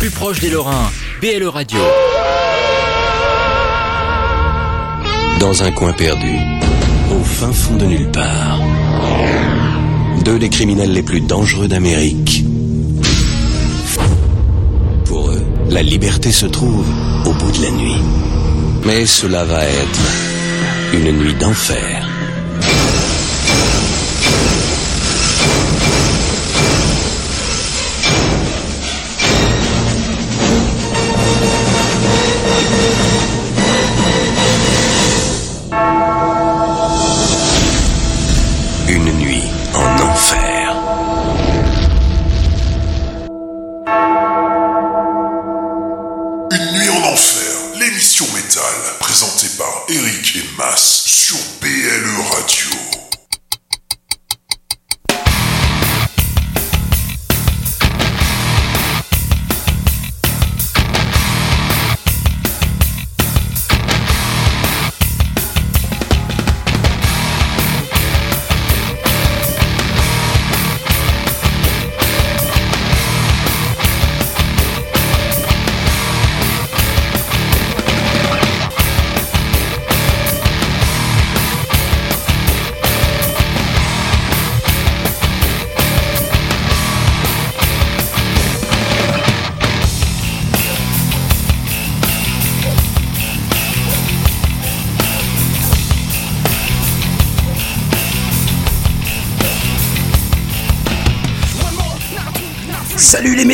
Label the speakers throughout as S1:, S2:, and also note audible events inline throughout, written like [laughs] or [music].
S1: plus proche des Lorrains, BLE Radio.
S2: Dans un coin perdu, au fin fond de nulle part, deux des criminels les plus dangereux d'Amérique. Pour eux, la liberté se trouve au bout de la nuit. Mais cela va être une nuit d'enfer.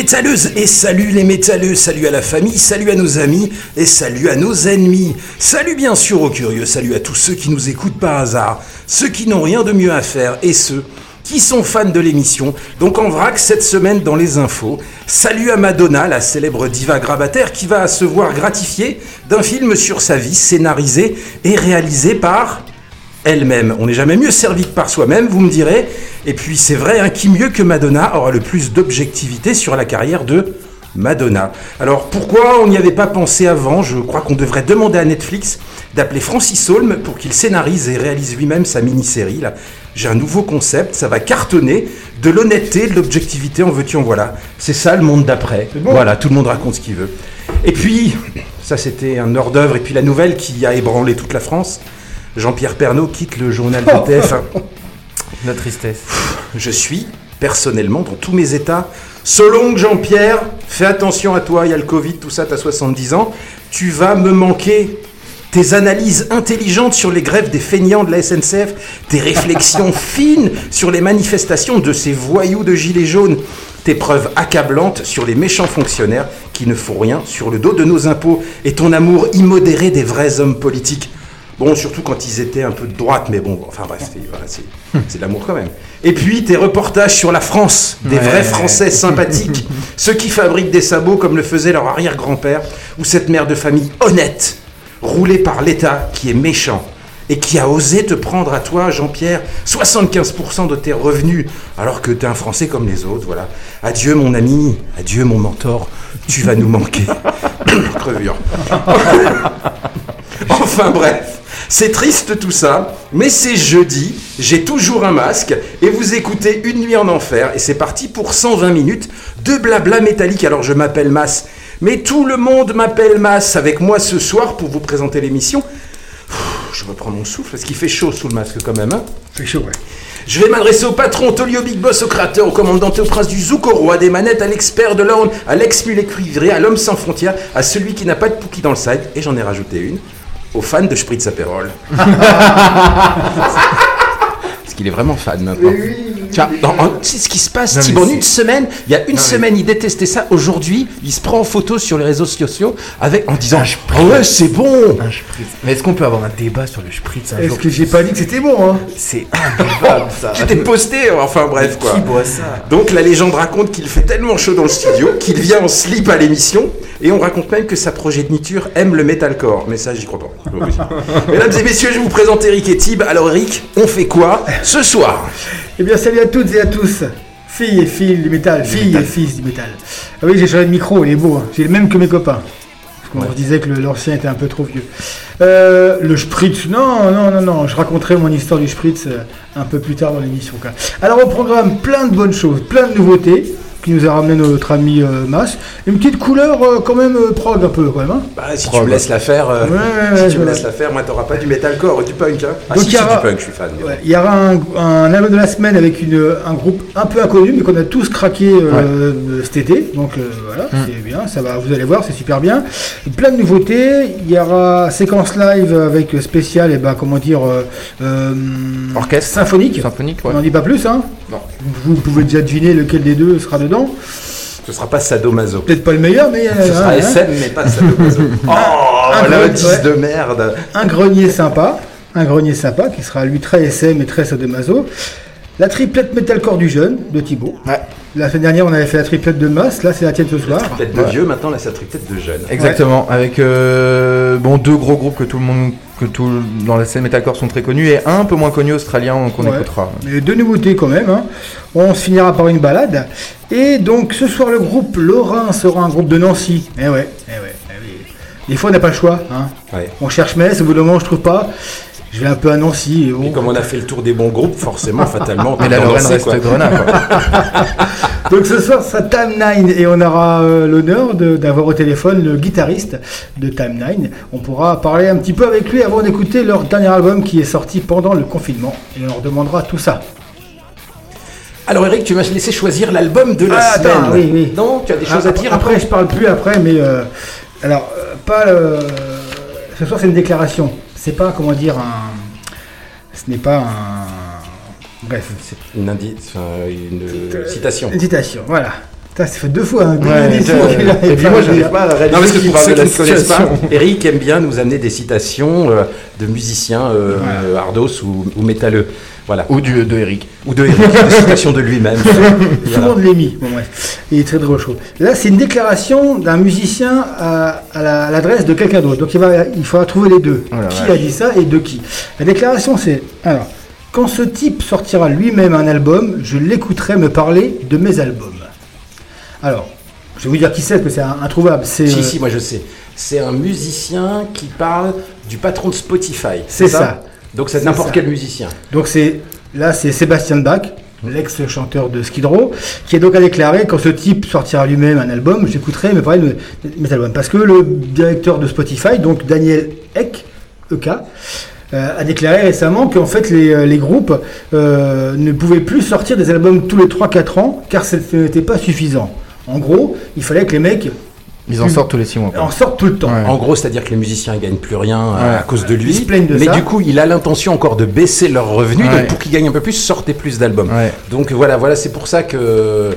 S3: Métalleuses et salut les métalleux, salut à la famille, salut à nos amis et salut à nos ennemis. Salut bien sûr aux curieux, salut à tous ceux qui nous écoutent par hasard, ceux qui n'ont rien de mieux à faire et ceux qui sont fans de l'émission. Donc en vrac cette semaine dans les infos, salut à Madonna, la célèbre diva grabataire qui va se voir gratifiée d'un film sur sa vie scénarisé et réalisé par elle-même. On n'est jamais mieux servi que par soi-même, vous me direz. Et puis c'est vrai, hein, qui mieux que Madonna aura le plus d'objectivité sur la carrière de Madonna. Alors pourquoi on n'y avait pas pensé avant? Je crois qu'on devrait demander à Netflix d'appeler Francis Holm pour qu'il scénarise et réalise lui-même sa mini-série. Là, j'ai un nouveau concept, ça va cartonner. De l'honnêteté, de l'objectivité, en veux-tu, en voilà. C'est ça le monde d'après. Voilà, tout le monde raconte ce qu'il veut. Et puis, ça c'était un hors d'œuvre, et puis la nouvelle qui a ébranlé toute la France. Jean-Pierre Pernaud quitte le journal de [laughs] TF1.
S4: Notre tristesse.
S3: Je suis personnellement dans tous mes états. Selon Jean-Pierre, fais attention à toi, il y a le Covid, tout ça, tu as 70 ans. Tu vas me manquer. Tes analyses intelligentes sur les grèves des feignants de la SNCF, tes réflexions [laughs] fines sur les manifestations de ces voyous de gilets jaunes, tes preuves accablantes sur les méchants fonctionnaires qui ne font rien sur le dos de nos impôts, et ton amour immodéré des vrais hommes politiques. Bon, surtout quand ils étaient un peu de droite, mais bon, enfin bref, c'est voilà, de l'amour quand même. Et puis tes reportages sur la France, des
S4: Ouais.
S3: vrais Français sympathiques, [laughs] ceux qui fabriquent des sabots comme le faisait leur arrière-grand-père, ou cette mère de famille honnête, roulée par l'État qui est méchant et qui a osé te prendre à toi, Jean-Pierre, 75% de tes revenus, alors que t'es un Français comme les autres, voilà. Adieu mon ami, adieu mon mentor, tu vas nous manquer. [laughs] Crevure. [laughs] Enfin bref, c'est triste tout ça, mais c'est jeudi, j'ai toujours un masque, et vous écoutez Une nuit en enfer, et c'est parti pour 120 minutes de blabla métallique. Alors je m'appelle Mas, mais tout le monde m'appelle Mas avec moi ce soir pour vous présenter l'émission. Je reprends mon souffle, parce qu'il fait chaud sous le masque quand même. Hein
S5: C'est chaud, ouais.
S3: je vais m'adresser au patron, Tolio Big Boss, au créateur, au commandant, au prince du zouk, au roi des manettes, à l'expert de l'orne, à l'ex-mulet cuivré, à l'homme sans frontières, à celui qui n'a pas de pouki dans le side, et j'en ai rajouté une, aux fans de Spritz Aperol. [laughs] Parce qu'il est vraiment fan maintenant. Tiens, dans- sais ce qui se passe, Thibaut, en
S4: c'est-
S3: une semaine, il y a une semaine, il détestait ça. Aujourd'hui, il se prend en photo sur les réseaux sociaux avec, en disant Ah ouais, c'est bon
S4: Un spritz. Mais est-ce qu'on peut avoir un débat sur le spritz un
S5: Est-ce
S4: jour
S5: que j'ai pas dit que c'était bon, hein
S4: C'est imbuvable ça.
S3: Tu t'es posté, enfin bref quoi.
S4: Qui boit ça
S3: Donc la légende raconte qu'il fait tellement chaud dans le studio qu'il vient en slip à l'émission et on raconte même que sa progéniture aime le metalcore. Mais ça, j'y crois pas. C'est. [laughs] Mesdames et messieurs, je vous présente Eric et Tib. Alors Eric, on fait quoi ce soir?
S5: Eh bien, salut à toutes et à tous Filles et filles du métal, filles et fils du métal. Ah oui, j'ai changé de micro, il est beau, hein. j'ai le même que mes copains. Parce qu'on se disait que l'ancien était un peu trop vieux. Euh, le Spritz, non, non, non, non, je raconterai mon histoire du Spritz euh, un peu plus tard dans l'émission. Alors au programme, plein de bonnes choses, plein de nouveautés, qui nous a ramené notre ami euh, Mas. Une petite couleur euh, quand même euh, prog un peu quand même. hein.
S3: Bah, si tu me laisses la faire, euh,
S5: Ouais, ouais,
S3: si tu me laisses la faire, moi t'auras pas du metalcore ou du punk. Hein. Ah,
S5: Donc,
S3: si,
S5: il y
S3: si,
S5: aura-
S3: du punk, je suis fan.
S5: Il y aura un, un album de la semaine avec une, un groupe un peu inconnu, mais qu'on a tous craqué euh, cet été. Donc euh, voilà,
S3: Mm.
S5: c'est bien, ça va, vous allez voir, c'est super bien. Plein de nouveautés. Il y aura séquence live avec spécial, et ben comment dire, euh,
S4: Orchestre.
S5: symphonique.
S4: Symphonique,
S5: On n'en dit pas plus, hein
S4: Non.
S5: Vous pouvez déjà deviner lequel des deux sera dedans.
S3: Ce sera pas sadomaso.
S5: Peut-être pas le meilleur, mais
S3: Ce sera
S5: hein,
S3: SM, mais pas sadomaso. [laughs] oh,
S5: un
S3: 10
S5: ouais.
S3: de merde.
S5: un grenier sympa, un grenier sympa qui sera lui très SM et très sadomaso. La triplette metalcore du jeune de Thibaut.
S4: Ouais.
S5: La semaine dernière, on avait fait la triplette de masse, là c'est la tienne ce soir.
S3: Peut-être de vieux, maintenant là ça truc peut-être de jeune.
S4: Exactement, avec euh, bon deux gros groupes que tout le monde, que tout dans la scène metalcore sont très connus et un peu moins connu australien qu'on
S5: Ouais.
S4: écoutera.
S5: Mais deux nouveautés quand même. hein. On se finira par une balade. Et donc ce soir, le groupe Lorrain sera un groupe de Nancy. Eh ouais, eh ouais, eh oui. Des fois, on n'a pas le choix. hein.
S3: Ouais.
S5: On cherche Metz, au bout d'un moment, je trouve pas. Je vais un peu à Nancy. Et bon.
S3: Et comme on a fait le tour des bons groupes, forcément, [laughs] fatalement,
S4: Mais la Lorraine reste
S3: quoi.
S4: Grenat, quoi. [laughs]
S5: Donc ce soir, ce sera Time 9 et on aura euh, l'honneur d'avoir au téléphone le guitariste de Time 9. On pourra parler un petit peu avec lui avant d'écouter leur dernier album qui est sorti pendant le confinement. Et on leur demandera tout ça.
S3: Alors Eric, tu m'as laissé choisir l'album de la
S5: Ah,
S3: semaine.
S5: attends, oui, oui.
S3: Non, tu as des choses
S5: Ah,
S3: à dire
S5: Après, je parle plus après, mais euh, alors euh, pas. euh, ce soir, c'est une déclaration. C'est pas comment dire un. Ce n'est pas un. Bref,
S3: Une, une citation.
S5: une citation. Voilà. Putain, ça fait deux fois. Hein, deux
S4: Ouais, et puis moi, j'arrive pas à réaliser
S3: Non, parce que pour ceux
S4: de
S3: qui
S4: la
S3: ne connaissent pas. Eric aime bien nous amener des citations euh, de musiciens euh,
S5: Voilà.
S3: euh, ardos ou, ou métalleux. Voilà.
S4: Ou du, de Eric.
S3: Ou de Eric, des citations de lui-même.
S5: Tout le monde l'a mis. Bon, bref. Il est très drôle chaud. Là, c'est une déclaration d'un musicien à, à la- à l'adresse de quelqu'un d'autre. Donc, il, va, il faudra trouver les deux.
S4: Oh
S5: qui a dit ça et de qui? La déclaration, c'est alors, quand ce type sortira lui-même un album, je l'écouterai me parler de mes albums. Alors, je vais vous dire qui c'est, parce que c'est un- introuvable. C'est
S3: Si,
S5: euh,
S3: si, moi je sais. C'est un musicien qui parle du patron de Spotify.
S5: C'est ça.
S3: Donc c'est n'importe quel musicien.
S5: Donc c'est là c'est Sébastien Bach, l'ex-chanteur de Skid Row, qui a donc a déclaré quand ce type sortira lui-même un album, j'écouterai mes albums. Parce que le directeur de Spotify, donc Daniel Eck, EK, euh, a déclaré récemment qu'en fait les, euh, les groupes euh, ne pouvaient plus sortir des albums tous les 3-4 ans car ce n'était pas suffisant. En gros, il fallait que les mecs
S4: Ils en sortent tous les six mois. quoi.
S5: en sortent tout le temps.
S4: Ouais.
S3: En gros, c'est-à-dire que les musiciens ne gagnent plus rien euh,
S4: Ouais.
S3: à cause de lui.
S5: Ils se plaignent de
S3: mais
S5: ça.
S3: du coup, il a l'intention encore de baisser leurs revenus.
S4: Ouais.
S3: Donc pour qu'ils gagnent un peu plus, sortez plus d'albums.
S4: Ouais.
S3: Donc voilà, voilà, c'est pour ça que.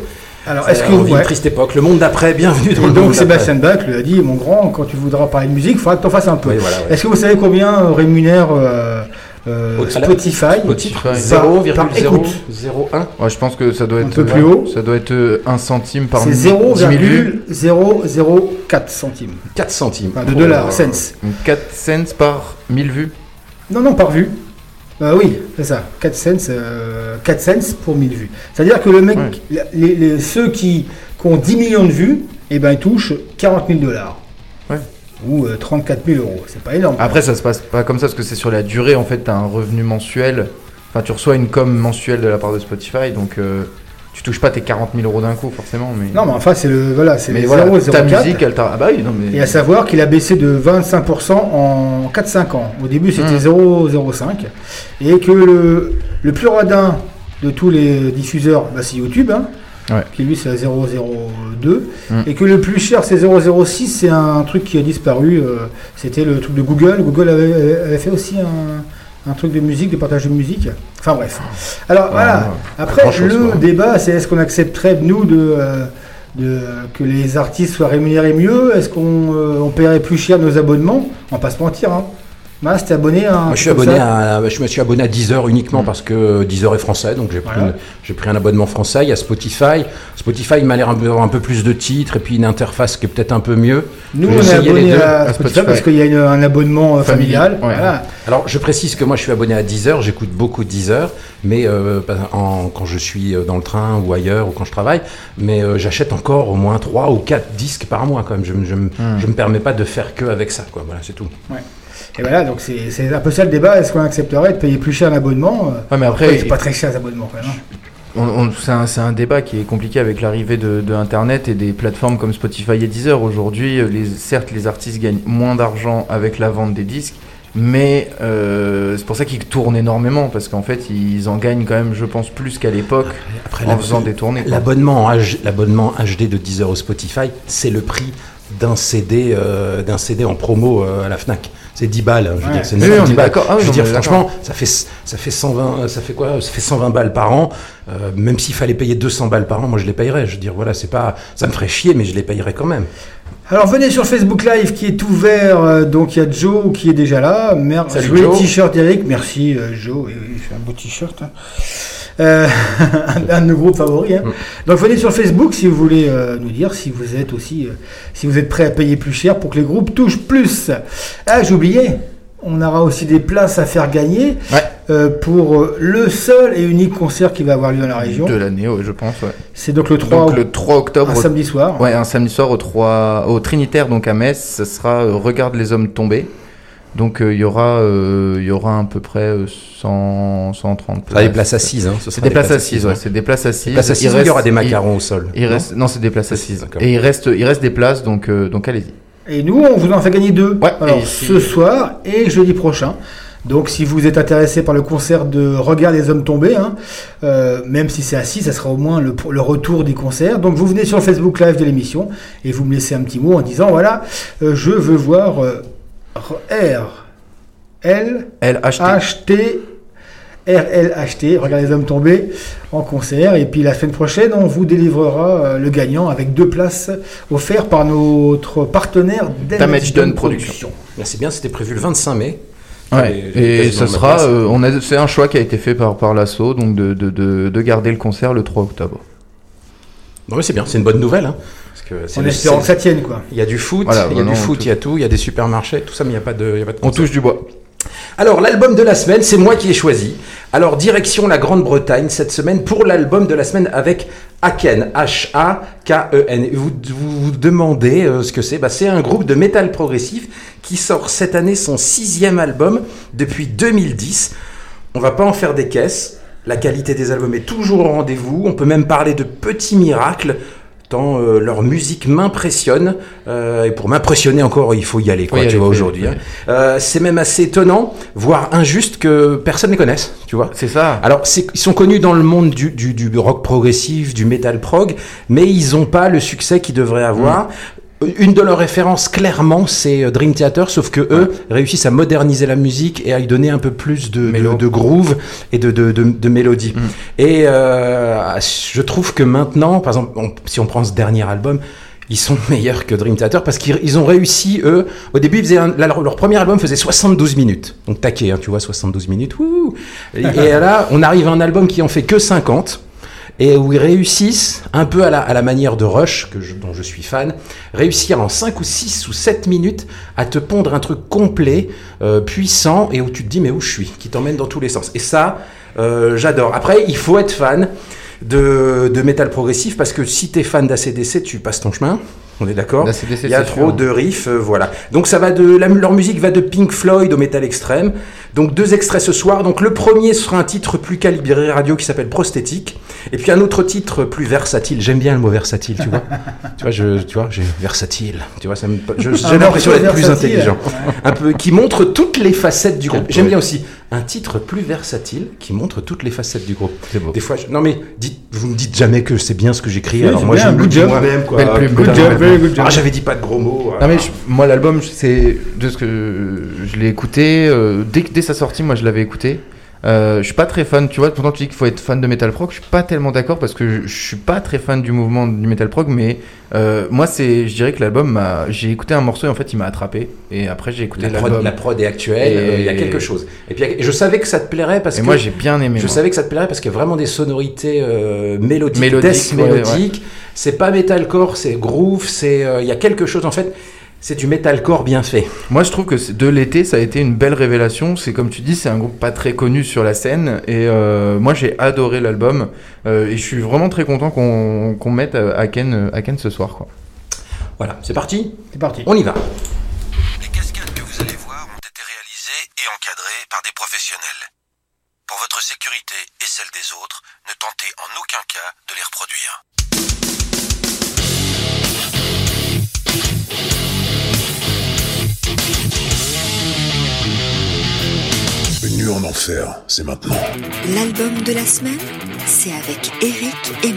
S5: Alors est-ce que
S3: envie
S5: ouais.
S3: une triste époque. Le monde d'après, bienvenue dans
S5: Et
S3: le
S5: donc
S3: monde
S5: Sébastien Bach lui a dit, mon grand, quand tu voudras parler de musique, il faudra que tu en fasses un peu.
S3: Oui, voilà, ouais.
S5: Est-ce que vous savez combien euh, rémunère euh, euh, Spotify
S4: Spotify.
S5: Par- par écoute.
S3: 0,001.
S4: Ouais, je pense que ça doit
S5: Un
S4: être
S5: peu plus haut.
S4: Ça doit être euh, un centime par
S5: C'est
S4: 10 000 vues.
S5: 0,004 centimes.
S3: 4 centimes.
S5: Enfin, de
S3: Oh
S5: dollars, cents.
S4: Donc 4 cents par 1000 vues.
S5: Non, non, par vue. Euh, oui, c'est ça. 4 cents, euh, 4 cents pour 1000 vues. C'est-à-dire que le mec,
S4: Ouais.
S5: les, les- ceux qui, qui ont 10 millions de vues, eh ben, ils touchent 40 000 dollars. Ou euh, 34 000 euros. C'est pas énorme.
S4: Après, ça se passe pas comme ça parce que c'est sur la durée. En fait, t'as un revenu mensuel. Enfin, tu reçois une com mensuelle de la part de Spotify, donc euh, tu touches pas tes 40 000 euros d'un coup, forcément. Mais,
S5: Non, mais enfin, c'est le, voilà, c'est
S4: mais
S5: les
S4: voilà,
S5: 0,04.
S4: ta musique, elle t'a. Ah bah oui, non mais.
S5: Et à savoir qu'il a baissé de 25% en 4-5 ans. Au début, c'était
S4: Hmm.
S5: 0,05. Et que le, le plus radin de tous les diffuseurs, bah, c'est YouTube, hein,
S4: Ouais.
S5: qui lui, c'est à 0,02.
S4: Hmm.
S5: Et que le plus cher, c'est 0,06. C'est un truc qui a disparu. euh, c'était le truc de Google. Google avait, avait fait aussi un, un truc de musique, de partage de musique. Enfin bref. Alors voilà. Après, le débat, c'est est-ce qu'on accepterait, nous, de. euh, de, que les artistes soient rémunérés mieux? Est-ce qu'on euh, on paierait plus cher nos abonnements? On va pas se mentir. Hein. Mas, t'es abonné à un
S3: Moi, je suis abonné à, je me suis abonné à Deezer uniquement parce que Deezer est français, donc j'ai pris,
S5: Voilà.
S3: une- j'ai pris un abonnement français. Il y a Spotify. Spotify, il m'a l'air un peu- avoir un peu plus de titres et puis une interface qui est peut-être un peu mieux.
S5: Nous, on est abonné à
S4: à
S5: Spotify
S4: Spotify.
S5: parce qu'il y a une- un abonnement euh, familial.
S4: ouais.
S5: Voilà.
S3: Alors, je précise que moi, je suis abonné à Deezer. J'écoute beaucoup Deezer, mais euh, en- quand je suis euh, dans le train ou ailleurs ou quand je travaille. Mais euh, j'achète encore au moins 3 ou 4 disques par mois quand même. Je, me- je me permets pas de faire que avec ça. Quoi. Voilà, c'est tout.
S5: Et voilà, donc c'est c'est un peu ça le débat. Est-ce qu'on accepterait de payer plus cher un abonnement euh,
S4: Ouais, mais après,
S5: ouais, c'est pas très cher les abonnements quand même. hein.
S4: on- on- c'est un, c'est un débat qui est compliqué avec l'arrivée de, de Internet et des plateformes comme Spotify et Deezer. Aujourd'hui, euh, les, certes, les artistes gagnent moins d'argent avec la vente des disques, mais euh, c'est pour ça qu'ils tournent énormément, parce qu'en fait, ils en gagnent quand même, je pense, plus qu'à l'époque
S3: Après,
S4: en faisant des tournées.
S3: L'abonnement l'abonnement HD de Deezer au Spotify, c'est le prix d'un CD, euh, d'un CD en promo euh, à la Fnac. C'est 10 balles. hein, je veux
S5: Ouais.
S3: dire, c'est
S4: Oui,
S3: 9,
S4: oui, on
S3: 10
S4: est
S3: balles.
S4: d'accord. Ah oui,
S3: je veux dire, franchement, ça fait, ça fait 120, ça fait quoi Ça fait 120 balles par an. Euh, même s'il fallait payer 200 balles par an, moi je les payerais. Je veux dire, voilà, c'est pas, ça me ferait chier, mais je les payerais quand même.
S5: Alors venez sur Facebook Live qui est ouvert, euh, donc il y a Joe qui est déjà là. Merci.
S3: Salut, Joe.
S5: t-shirt Eric, merci euh, Joe. C'est un beau t-shirt. hein. Euh, [laughs] un, de nos groupes favoris. hein. Donc venez sur Facebook si vous voulez euh, nous dire si vous êtes aussi, euh, si vous êtes prêt à payer plus cher pour que les groupes touchent plus. Ah j'ai oublié, on aura aussi des places à faire gagner
S4: Ouais.
S5: pour le seul et unique concert qui va avoir lieu dans la région.
S4: De l'année, ouais, je pense. Ouais.
S5: C'est donc le 3
S4: Donc le 3 octobre,
S5: un samedi soir.
S4: Ouais, un samedi soir au, 3, au Trinitaire, donc à Metz, ce sera Regarde les hommes tomber. Donc euh, il y aura euh, il y aura à peu près euh, 100, 130
S3: Ça sera des places assises. Hein, ce
S4: C'est
S3: sera
S4: des places assises, ouais, c'est des places assises.
S3: Des places assises,
S4: Il
S3: ou il y aura des macarons au sol.
S4: Il,
S3: non
S4: reste, non, c'est des places assises. Et il reste, il reste des places, donc, euh, donc allez-y.
S5: Et nous, on vous en fait gagner deux.
S4: Ouais,
S5: Alors, ce soir et jeudi prochain. Donc, si vous êtes intéressé par le concert de Regarde les hommes tombés, hein, euh, même si c'est assis, ça sera au moins le, le retour des concerts. Donc, vous venez sur le Facebook Live de l'émission et vous me laissez un petit mot en disant voilà, euh, je veux voir euh, R, L,
S4: LHT.
S5: H-T, RLHT, Regarde les hommes tombés en concert. Et puis la semaine prochaine, on vous délivrera euh, le gagnant avec deux places offertes par notre partenaire
S4: Damage Done Productions.
S3: Là, C'est bien, c'était prévu le 25 mai.
S4: Ouais, et sera, euh, on a, c'est un choix qui a été fait par, par l'assaut, donc de, de, de, de garder le concert le 3 octobre.
S3: Non, mais c'est bien, c'est une bonne nouvelle. Hein, que c'est
S5: En espérant que ça tienne, quoi.
S3: Il y a du foot,
S4: Voilà,
S3: il y a du foot,
S4: tout.
S3: il y a tout, il y a des supermarchés, tout ça, mais il n'y a pas de, il y a pas de
S4: On touche du bois.
S3: Alors, l'album de la semaine, c'est moi qui ai choisi. Alors, direction la Grande-Bretagne cette semaine pour l'album de la semaine avec Haken, H-A-K-E-N. E Vous vous, vous demandez euh, ce que c'est bah, C'est un groupe de métal progressif qui sort cette année son sixième album depuis 2010. On va pas en faire des caisses. La qualité des albums est toujours au rendez-vous. On peut même parler de petits miracles. Tant euh, leur musique m'impressionne. Euh, et pour m'impressionner encore, il faut y aller, quoi, tu vois, aujourd'hui. hein. Euh, c'est même assez étonnant, voire injuste que personne ne les connaisse, tu vois.
S4: C'est ça.
S3: Alors, ils sont connus dans le monde du, du, du rock progressif, du metal prog, mais ils n'ont pas le succès qu'ils devraient avoir. Une de leurs références, clairement, c'est euh, Dream Theater, sauf que eux réussissent à moderniser la musique et à y donner un peu plus de, de, de groove et de, de, de, de mélodie. Et euh, je trouve que maintenant, par exemple, on- si on prend ce dernier album, ils sont [laughs] meilleurs que Dream Theater parce qu'ils ils ont réussi, eux, au début, ils faisaient un- leur, leur premier album faisait 72 minutes. Donc taquet, hein, tu vois, 72 minutes. et là, on arrive à un album qui en fait que 50 et où ils réussissent, un peu à la, manière de Rush, dont je suis fan, réussir en 5 ou 6 ou 7 minutes à te pondre un truc complet, euh, puissant, et où tu te dis mais où je suis, qui t'emmène dans tous les sens. Et ça, euh, j'adore. Après, il faut être fan de, de métal progressif, parce que si t'es fan d'ACDC, tu passes ton chemin, on est d'accord Il y a trop
S4: sûr.
S3: de riffs, euh, voilà. Donc ça va de la- leur musique va de Pink Floyd au métal extrême. Donc deux extraits ce soir. Donc le premier sera un titre plus calibré radio qui s'appelle Prosthétique, et puis un autre titre plus versatile. J'aime bien le mot versatile, tu vois. [laughs] tu vois, je, tu vois, j'ai versatile. Tu vois, ça me, je- j'ai l'impression d'être plus intelligent. Un peu qui montre toutes les facettes du groupe. J'aime bien aussi un titre plus versatile qui montre toutes les facettes du groupe.
S4: Beau.
S3: Des fois, je- non mais dites, vous me dites jamais que c'est bien ce que j'écris.
S5: Oui,
S3: alors moi,
S5: bien,
S3: je
S5: good job.
S3: moi-même, quoi.
S4: Belle plume,
S3: Putain,
S5: good job, good job.
S3: Ah, j'avais dit pas de gros mots.
S4: Non mais je- moi l'album c'est de ce que je l'ai écouté euh, dès sa sortie moi je l'avais écouté. Euh, je suis pas très fan, tu vois, pourtant tu dis qu'il faut être fan de metal prog, je suis pas tellement d'accord parce que je, je suis pas très fan du mouvement du metal prog, mais euh, moi c'est, je dirais que l'album m'a, j'ai écouté un morceau et en fait il m'a attrapé et après j'ai écouté
S3: La prod,
S4: l'album
S3: la prod est actuelle,
S4: Et-
S3: euh, il y a quelque chose. Et puis et je savais que ça te plairait parce
S4: et
S3: que
S4: moi j'ai bien aimé.
S3: je
S4: moi.
S3: savais que ça te plairait parce qu'il y a vraiment des sonorités euh, mélodiques,
S4: Mélodiques, ouais,
S3: mélodiques. C'est pas metalcore, c'est groove, c'est il y a quelque chose en fait. C'est du metalcore bien fait.
S4: Moi, je trouve que c'est- de l'été, ça a été une belle révélation. C'est comme tu dis, c'est un groupe pas très connu sur la scène. Et euh, moi, j'ai adoré l'album. Euh, et je suis vraiment très content qu'on qu'on mette euh, Aken, Aken ce soir. Quoi.
S3: Voilà, c'est parti.
S5: C'est parti.
S3: On y va.
S6: Les cascades que vous allez voir ont été réalisées et encadrées par des professionnels. Pour votre sécurité et celle des autres, ne tentez en aucun cas de les reproduire.
S7: En enfer, c'est maintenant.
S8: L'album de la semaine, c'est avec Eric et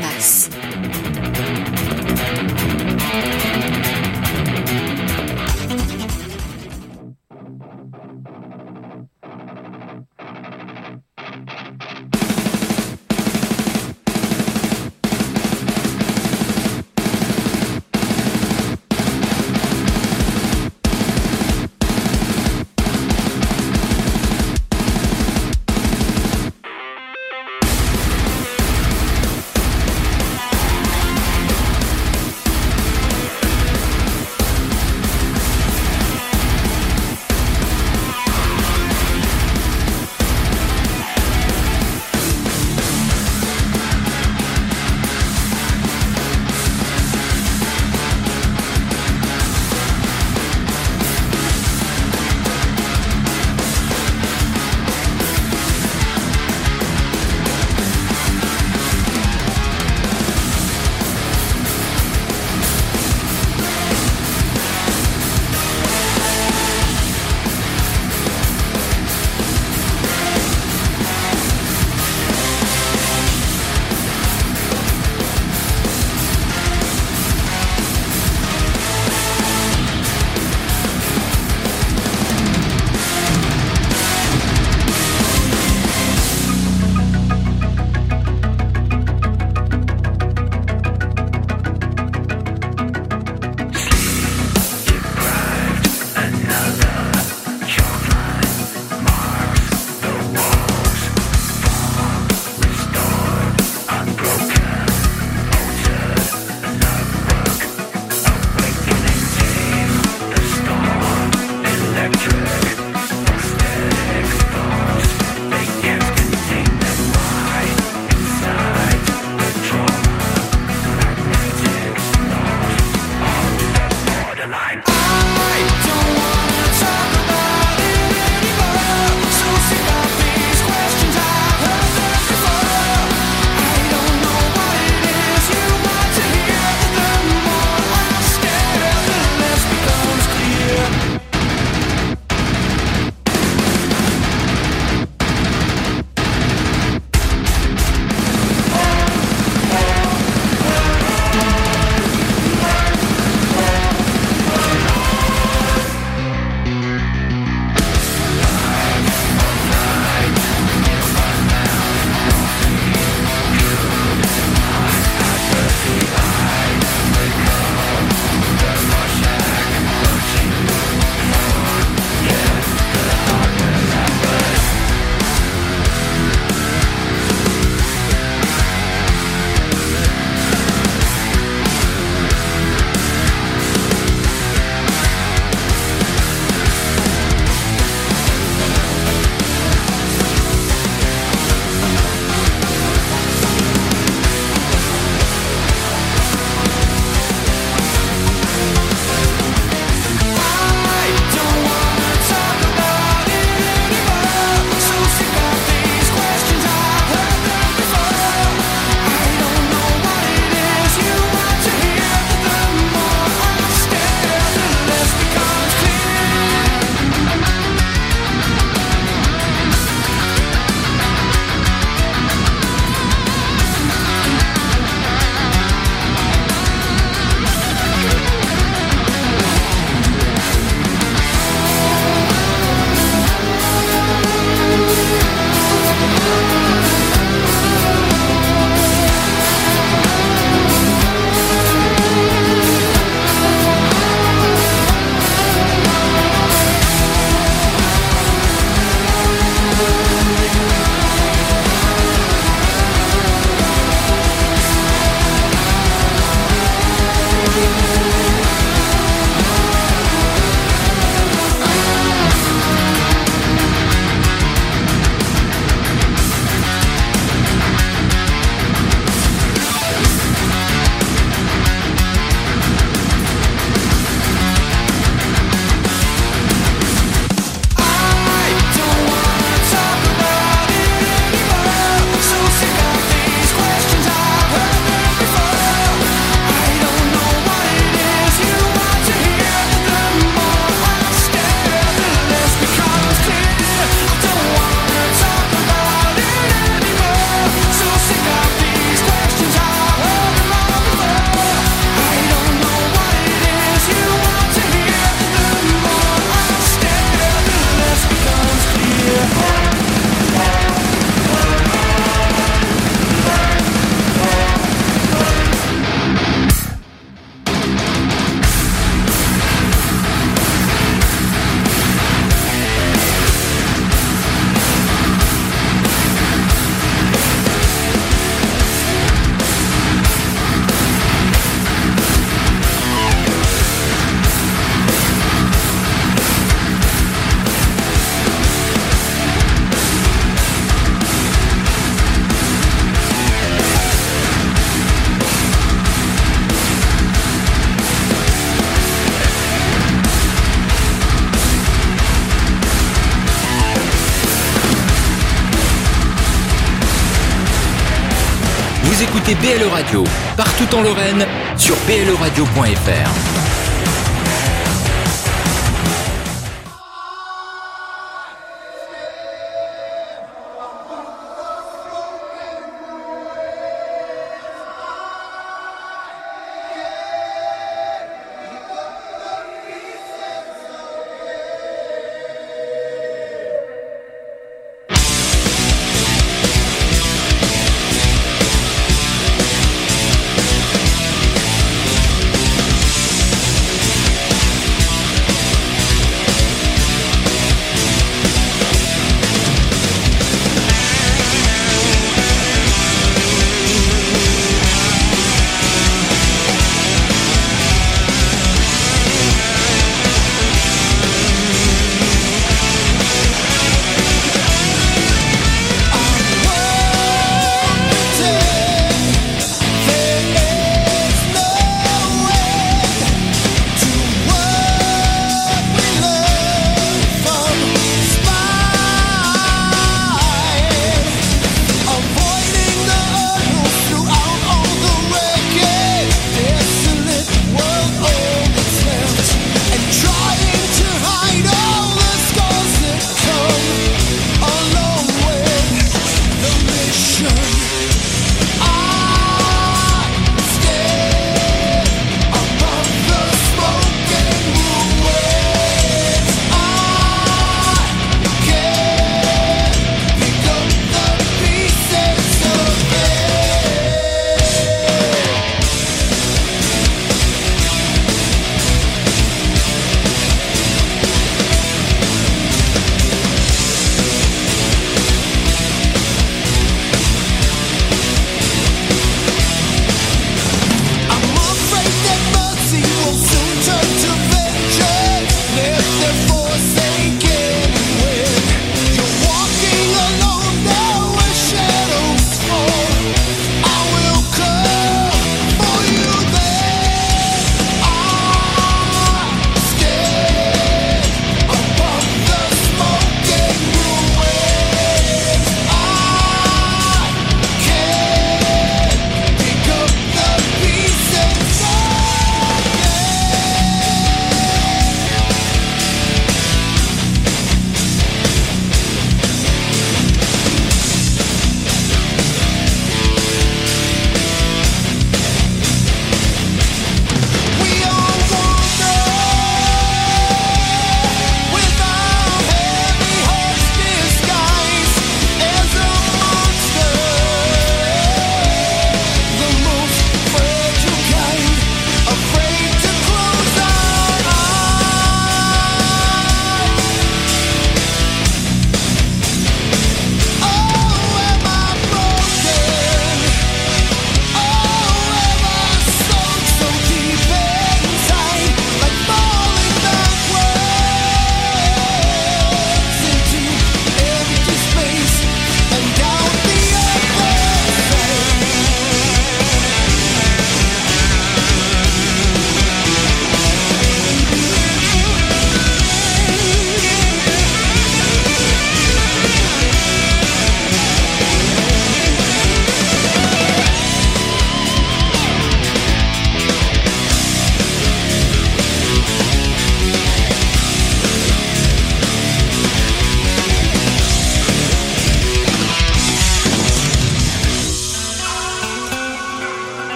S6: BLE Radio partout en Lorraine sur bleradio.fr.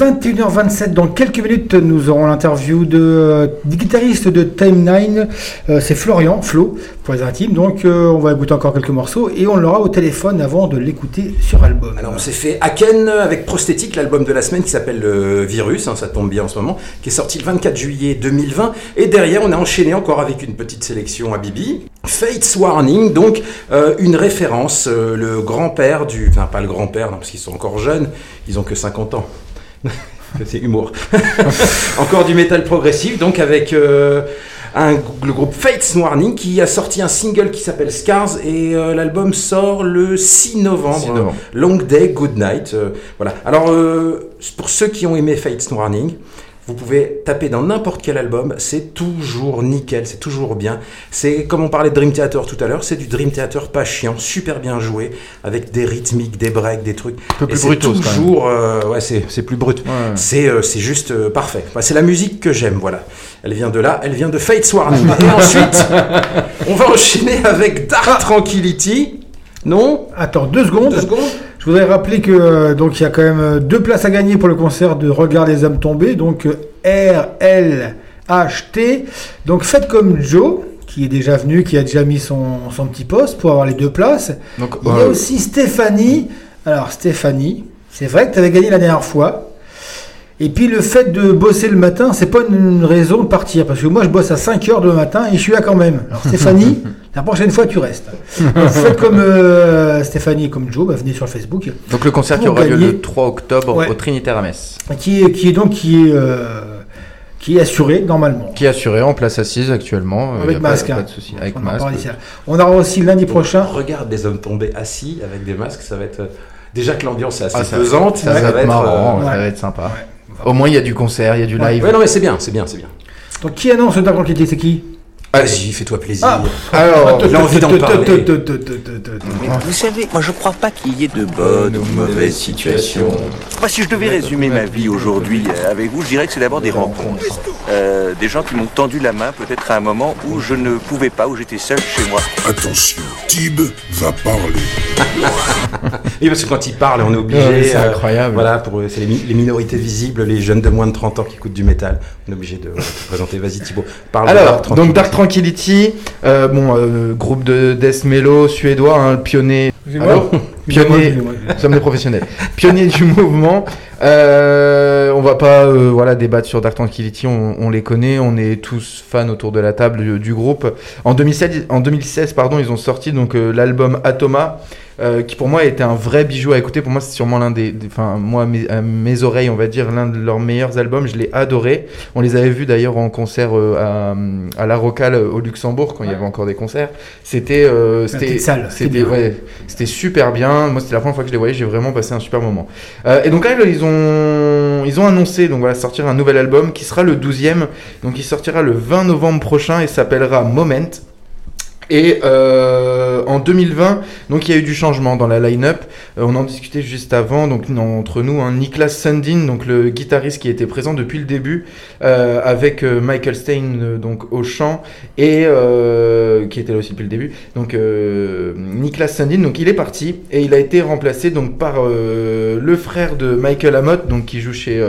S5: 21h27. Dans quelques minutes, nous aurons l'interview euh, du guitariste de Time 9. Euh, c'est Florian, Flo, pour les intimes. Donc, euh, on va écouter encore quelques morceaux et on l'aura au téléphone avant de l'écouter sur album.
S3: Alors on s'est fait Aken avec Prosthétique, l'album de la semaine qui s'appelle Virus, hein, ça tombe bien en ce moment, qui est sorti le 24 juillet 2020. Et derrière, on a enchaîné encore avec une petite sélection à Bibi. Fates Warning, donc une référence, le grand-père du... Enfin pas le grand-père, parce qu'ils sont encore jeunes, ils ont que 50 ans. [laughs] C'est humour. [laughs] encore du métal progressif, donc avec... euh, un, le groupe Fates Warning qui a sorti un single qui s'appelle Scars et euh, l'album sort le 6 novembre.
S4: 6 novembre.
S3: Long Day, Good Night. euh, voilà. Alors, pour ceux qui ont aimé Fates Warning, vous pouvez taper dans n'importe quel album, c'est toujours nickel, c'est toujours bien. C'est comme on parlait de Dream Theater tout à l'heure, c'est du Dream Theater pas chiant, super bien joué, avec des rythmiques, des breaks, des trucs.
S4: peu plus même.
S3: toujours, euh, ouais, c'est c'est plus brut.
S4: Ouais.
S3: C'est euh, c'est juste euh, parfait. C'est la musique que j'aime, voilà. Elle vient de là, elle vient de Fates Warning. [laughs] Et ensuite, on va enchaîner avec Dark Tranquility. Non?
S5: Attends, deux secondes.
S3: Deux secondes
S5: Je voudrais rappeler que euh, donc il y a quand même euh, deux places à gagner pour le concert de Regard les hommes tombés. Donc euh, R L H T. Donc faites comme Joe qui est déjà venu, qui a déjà mis son, son petit poste pour avoir les deux places.
S4: Donc,
S5: Il y a
S4: euh,
S5: aussi Stéphanie. Alors Stéphanie, c'est vrai que tu avais gagné la dernière fois. Et puis le fait de bosser le matin, c'est pas une raison de partir. Parce que moi je bosse à 5 heures le matin et je suis là quand même. Alors [laughs] Stéphanie, la prochaine fois tu restes. Donc, [laughs] faites comme euh, Stéphanie et comme Joe, bah, venez sur Facebook.
S4: donc le concert qui aura lieu le 3 octobre
S5: Ouais.
S4: au Trinitaire à Metz.
S5: Qui est, qui est donc qui est, euh, qui est assuré normalement.
S4: Qui est assuré en place assise actuellement. euh,
S5: Avec
S4: y a pas-
S5: masque.
S4: Pas,
S5: hein.
S4: de souci. Avec
S5: On
S4: masque.
S5: On aura aussi lundi prochain.
S3: Regarde des hommes tombés assis avec des masques, ça va être. Déjà que l'ambiance est assez
S4: Ah, ça,
S3: pesante,
S4: ça, va être marrant,
S3: euh,
S4: ça va être sympa.
S5: Ouais.
S4: Au moins il y a du concert, il y a du
S5: Ouais.
S4: live.
S3: Ouais, non, mais c'est bien, c'est bien, c'est bien.
S5: Donc qui annonce le Dark Tranquility C'est qui?
S3: Vas-y, fais-toi plaisir.
S5: Ah.
S4: Alors, [laughs]
S3: a envie d'en parler.
S9: Mais vous savez, moi je crois pas qu'il y ait de bonnes ou mauvaises situations. Moi, si je devais résumer ma vie aujourd'hui euh, avec vous, je dirais que c'est d'abord des rencontres. Euh, des gens qui m'ont tendu la main peut-être à un moment où je ne pouvais pas, où j'étais seul chez moi.
S7: Attention, Tib va parler. [laughs]
S3: Oui, parce que quand il parle, on est obligé.
S4: Ouais, c'est
S3: euh,
S4: incroyable.
S3: Voilà, pour c'est les minorités visibles, les jeunes de moins de 30 ans qui écoutent du métal. On est obligé de te présenter. Vas-y, Thibaut. Parle de
S4: Alors,
S3: Dark Tranquility.
S4: donc Dark Tranquility, euh, bon, euh, groupe de death mellow suédois, hein, le pionnier. Pionnier, nous sommes des professionnels. Pionnier du mouvement. Euh, on va pas, euh, voilà, débattre sur Dark Tranquility. On, on les connaît, on est tous fans autour de la table du, du groupe. En 2016, en 2016, pardon, ils ont sorti donc euh, l'album Atoma. Euh, qui pour moi était un vrai bijou à écouter. Pour moi, c'est sûrement l'un des, enfin moi, mes, à mes oreilles, on va dire l'un de leurs meilleurs albums. Je l'ai adoré. On les avait vus d'ailleurs en concert euh, à, à la Rocale euh, au Luxembourg quand il y avait encore des concerts. C'était, euh, c'était,
S5: c'était
S4: ouais, c'était super bien. Moi, c'était la première fois que je les voyais. J'ai vraiment passé un super moment. Et donc là, ils ont, ils ont annoncé donc voilà sortir un nouvel album qui sera le 12e. Donc il sortira le 20 novembre prochain et s'appellera Moment. Et euh, en 2020, donc il y a eu du changement dans la line-up. Euh, on en discutait juste avant, donc entre nous, hein, Niklas Sundin, donc le guitariste qui était présent depuis le début, euh, avec euh, Michael Stein euh, donc au chant et qui était là aussi depuis le début. Donc Niklas Sundin, donc il est parti et il a été remplacé donc par le frère de Michael Amott, donc qui joue chez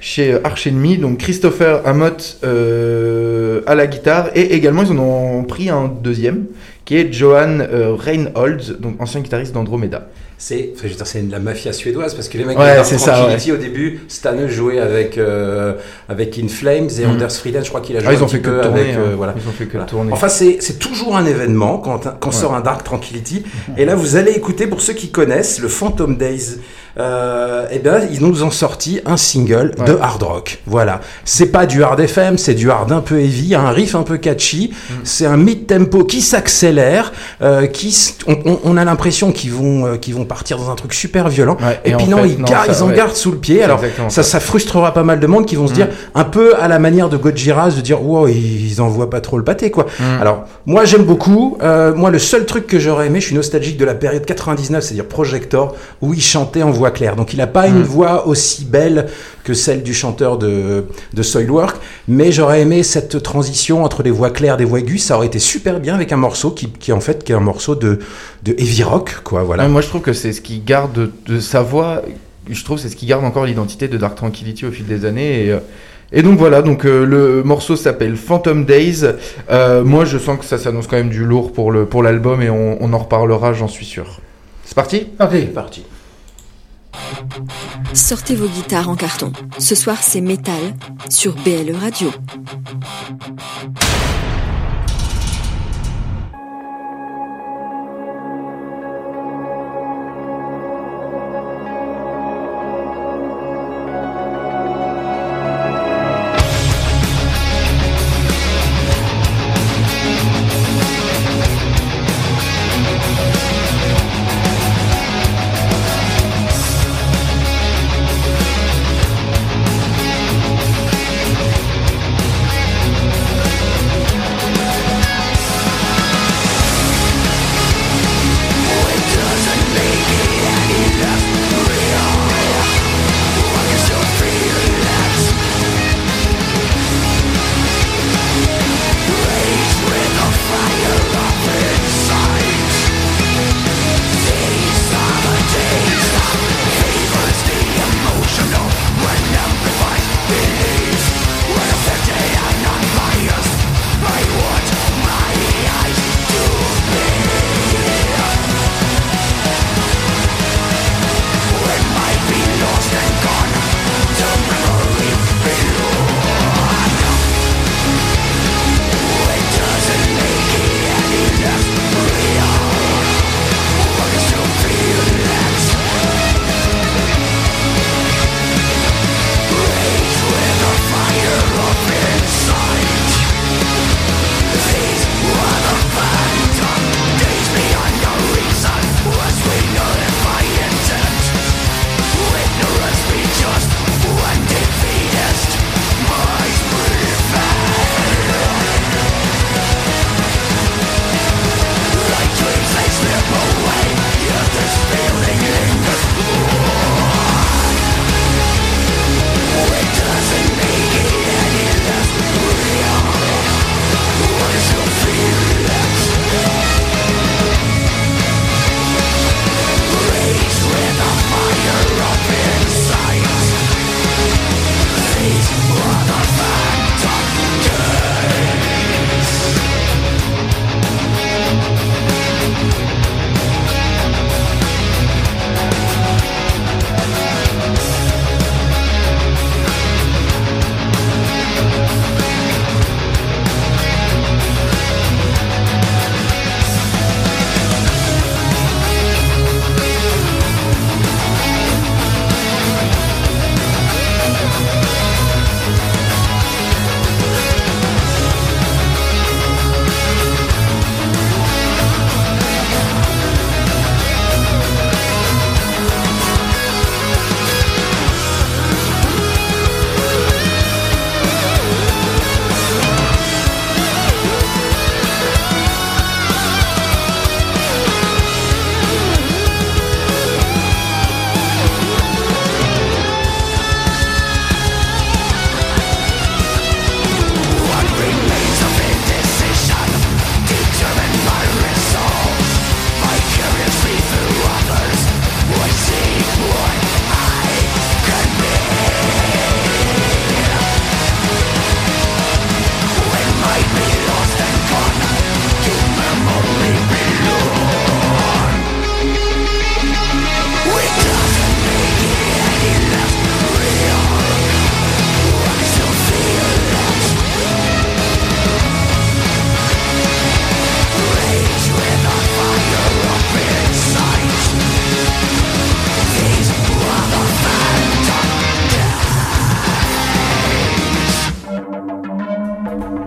S4: chez Arch Enemy, donc Christopher Amott euh, à la guitare et également ils en ont pris un deuxième qui est Johan euh, Reinholds, donc ancien guitariste d'Andromeda.
S3: C'est, enfin, c'est la mafia suédoise parce que les mecs
S4: Ouais,
S3: de Tranquility au début, Stane jouait avec euh, avec In Flames et
S4: Mhm.
S3: Anders Frieden, je crois qu'il a joué
S4: Ah, ils
S3: un
S4: ont fait que tourner,
S3: avec euh,
S4: hein.
S3: voilà.
S4: Ils ont fait que
S3: Voilà.
S4: tourner.
S3: Enfin, c'est toujours un événement quand, quand
S4: Ouais.
S3: sort un Dark Tranquility. Et là, vous allez écouter, pour ceux qui connaissent, le Phantom Days. Euh, eh bien, ils nous ont sorti un single de hard rock. Voilà. C'est pas du hard FM, c'est du hard un peu heavy, un riff un peu catchy.
S4: Mm.
S3: C'est un mid-tempo qui s'accélère, euh, qui, on, on- on a l'impression qu'ils vont, euh, qu'ils vont partir dans un truc super violent.
S4: Ouais,
S3: et,
S4: et
S3: puis non,
S4: fait,
S3: ils,
S4: non,
S3: gar-
S4: ça,
S3: ils en
S4: ouais.
S3: gardent sous le pied. Alors, ça, ça frustrera pas mal de monde qui vont se dire, un peu à la manière de Gojira, de dire, wow, ils envoient pas trop le pâté, quoi.
S4: Mm.
S3: Alors, moi, j'aime beaucoup. Euh, moi, le seul truc que j'aurais aimé, je suis nostalgique de la période 99, c'est-à-dire Projector, où ils chantaient en voix claire. Donc il n'a pas une voix aussi belle que celle du chanteur de, de Soilwork, mais j'aurais aimé cette transition entre les voix claires et des voix aiguës. Ça aurait été super bien avec un morceau qui, qui en fait qui est un morceau de, de heavy rock, quoi. Voilà.
S4: Ouais, moi, je trouve que c'est ce qui garde de, de sa voix. Je trouve c'est ce qui garde encore l'identité de Dark Tranquillity au fil des années. Et, euh, et donc voilà, donc euh, le morceau s'appelle Phantom Days. Euh, moi, je sens que ça s'annonce quand même du lourd pour le pour l'album et on, on en reparlera, j'en suis sûr. C'est parti?
S5: Parti.
S3: parti.
S10: Sortez vos guitares en carton. Ce soir, c'est métal sur BLE Radio.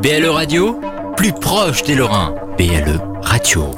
S1: BLE Radio, plus proche des Lorrains. BLE Radio.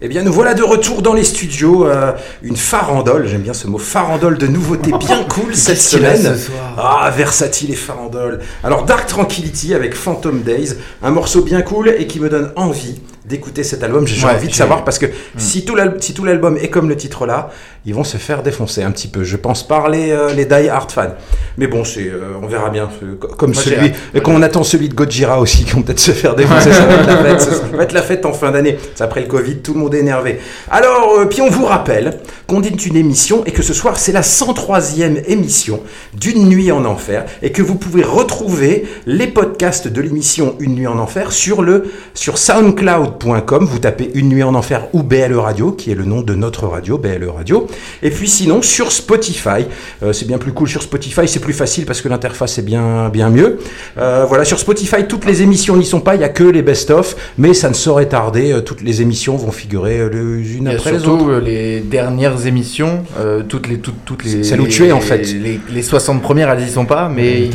S3: Et Eh bien, nous voilà de retour dans les studios. euh, une farandole, j'aime bien ce mot, farandole de nouveautés bien [laughs] cool cette semaine.
S4: ce soir?
S3: Ah, versatile et farandole. Alors, Dark Tranquility avec Phantom Days, un morceau bien cool et qui me donne envie d'écouter cet album. J'ai
S4: Ouais,
S3: envie de savoir parce que si tout l'al- si tout l'album est comme le titre là, ils vont se faire défoncer un petit peu, je pense, par les, euh, les die hard fans. Mais bon, c'est, euh, on verra bien. co- Comme
S4: Moi,
S3: celui, et quand on attend celui de Gojira aussi, qui vont peut-être se faire défoncer, ça va être la fête. Ça va être la fête en fin d'année. C'est après le Covid, tout le monde est énervé. Alors, euh, puis on vous rappelle qu'on dit une émission et que ce soir c'est la 103e émission d'une nuit en enfer et que vous pouvez retrouver les podcasts de l'émission Une nuit en enfer sur le sur soundcloud.com. Vous tapez Une nuit en enfer ou BLE Radio, qui est le nom de notre radio, BLE Radio. Et puis sinon sur Spotify, Euh, c'est bien plus cool sur Spotify, c'est plus facile parce que l'interface est bien bien mieux. Euh, voilà, sur Spotify, toutes les émissions n'y sont pas, il y a que les best-of, mais ça ne saurait tarder. euh, Toutes les émissions vont figurer les unes après les
S4: surtout
S3: autres.
S4: euh, les dernières émissions, euh, toutes les toutes, toutes les
S3: Celles où tu es, en fait.
S4: Les, les 60 premières elles y sont pas, mais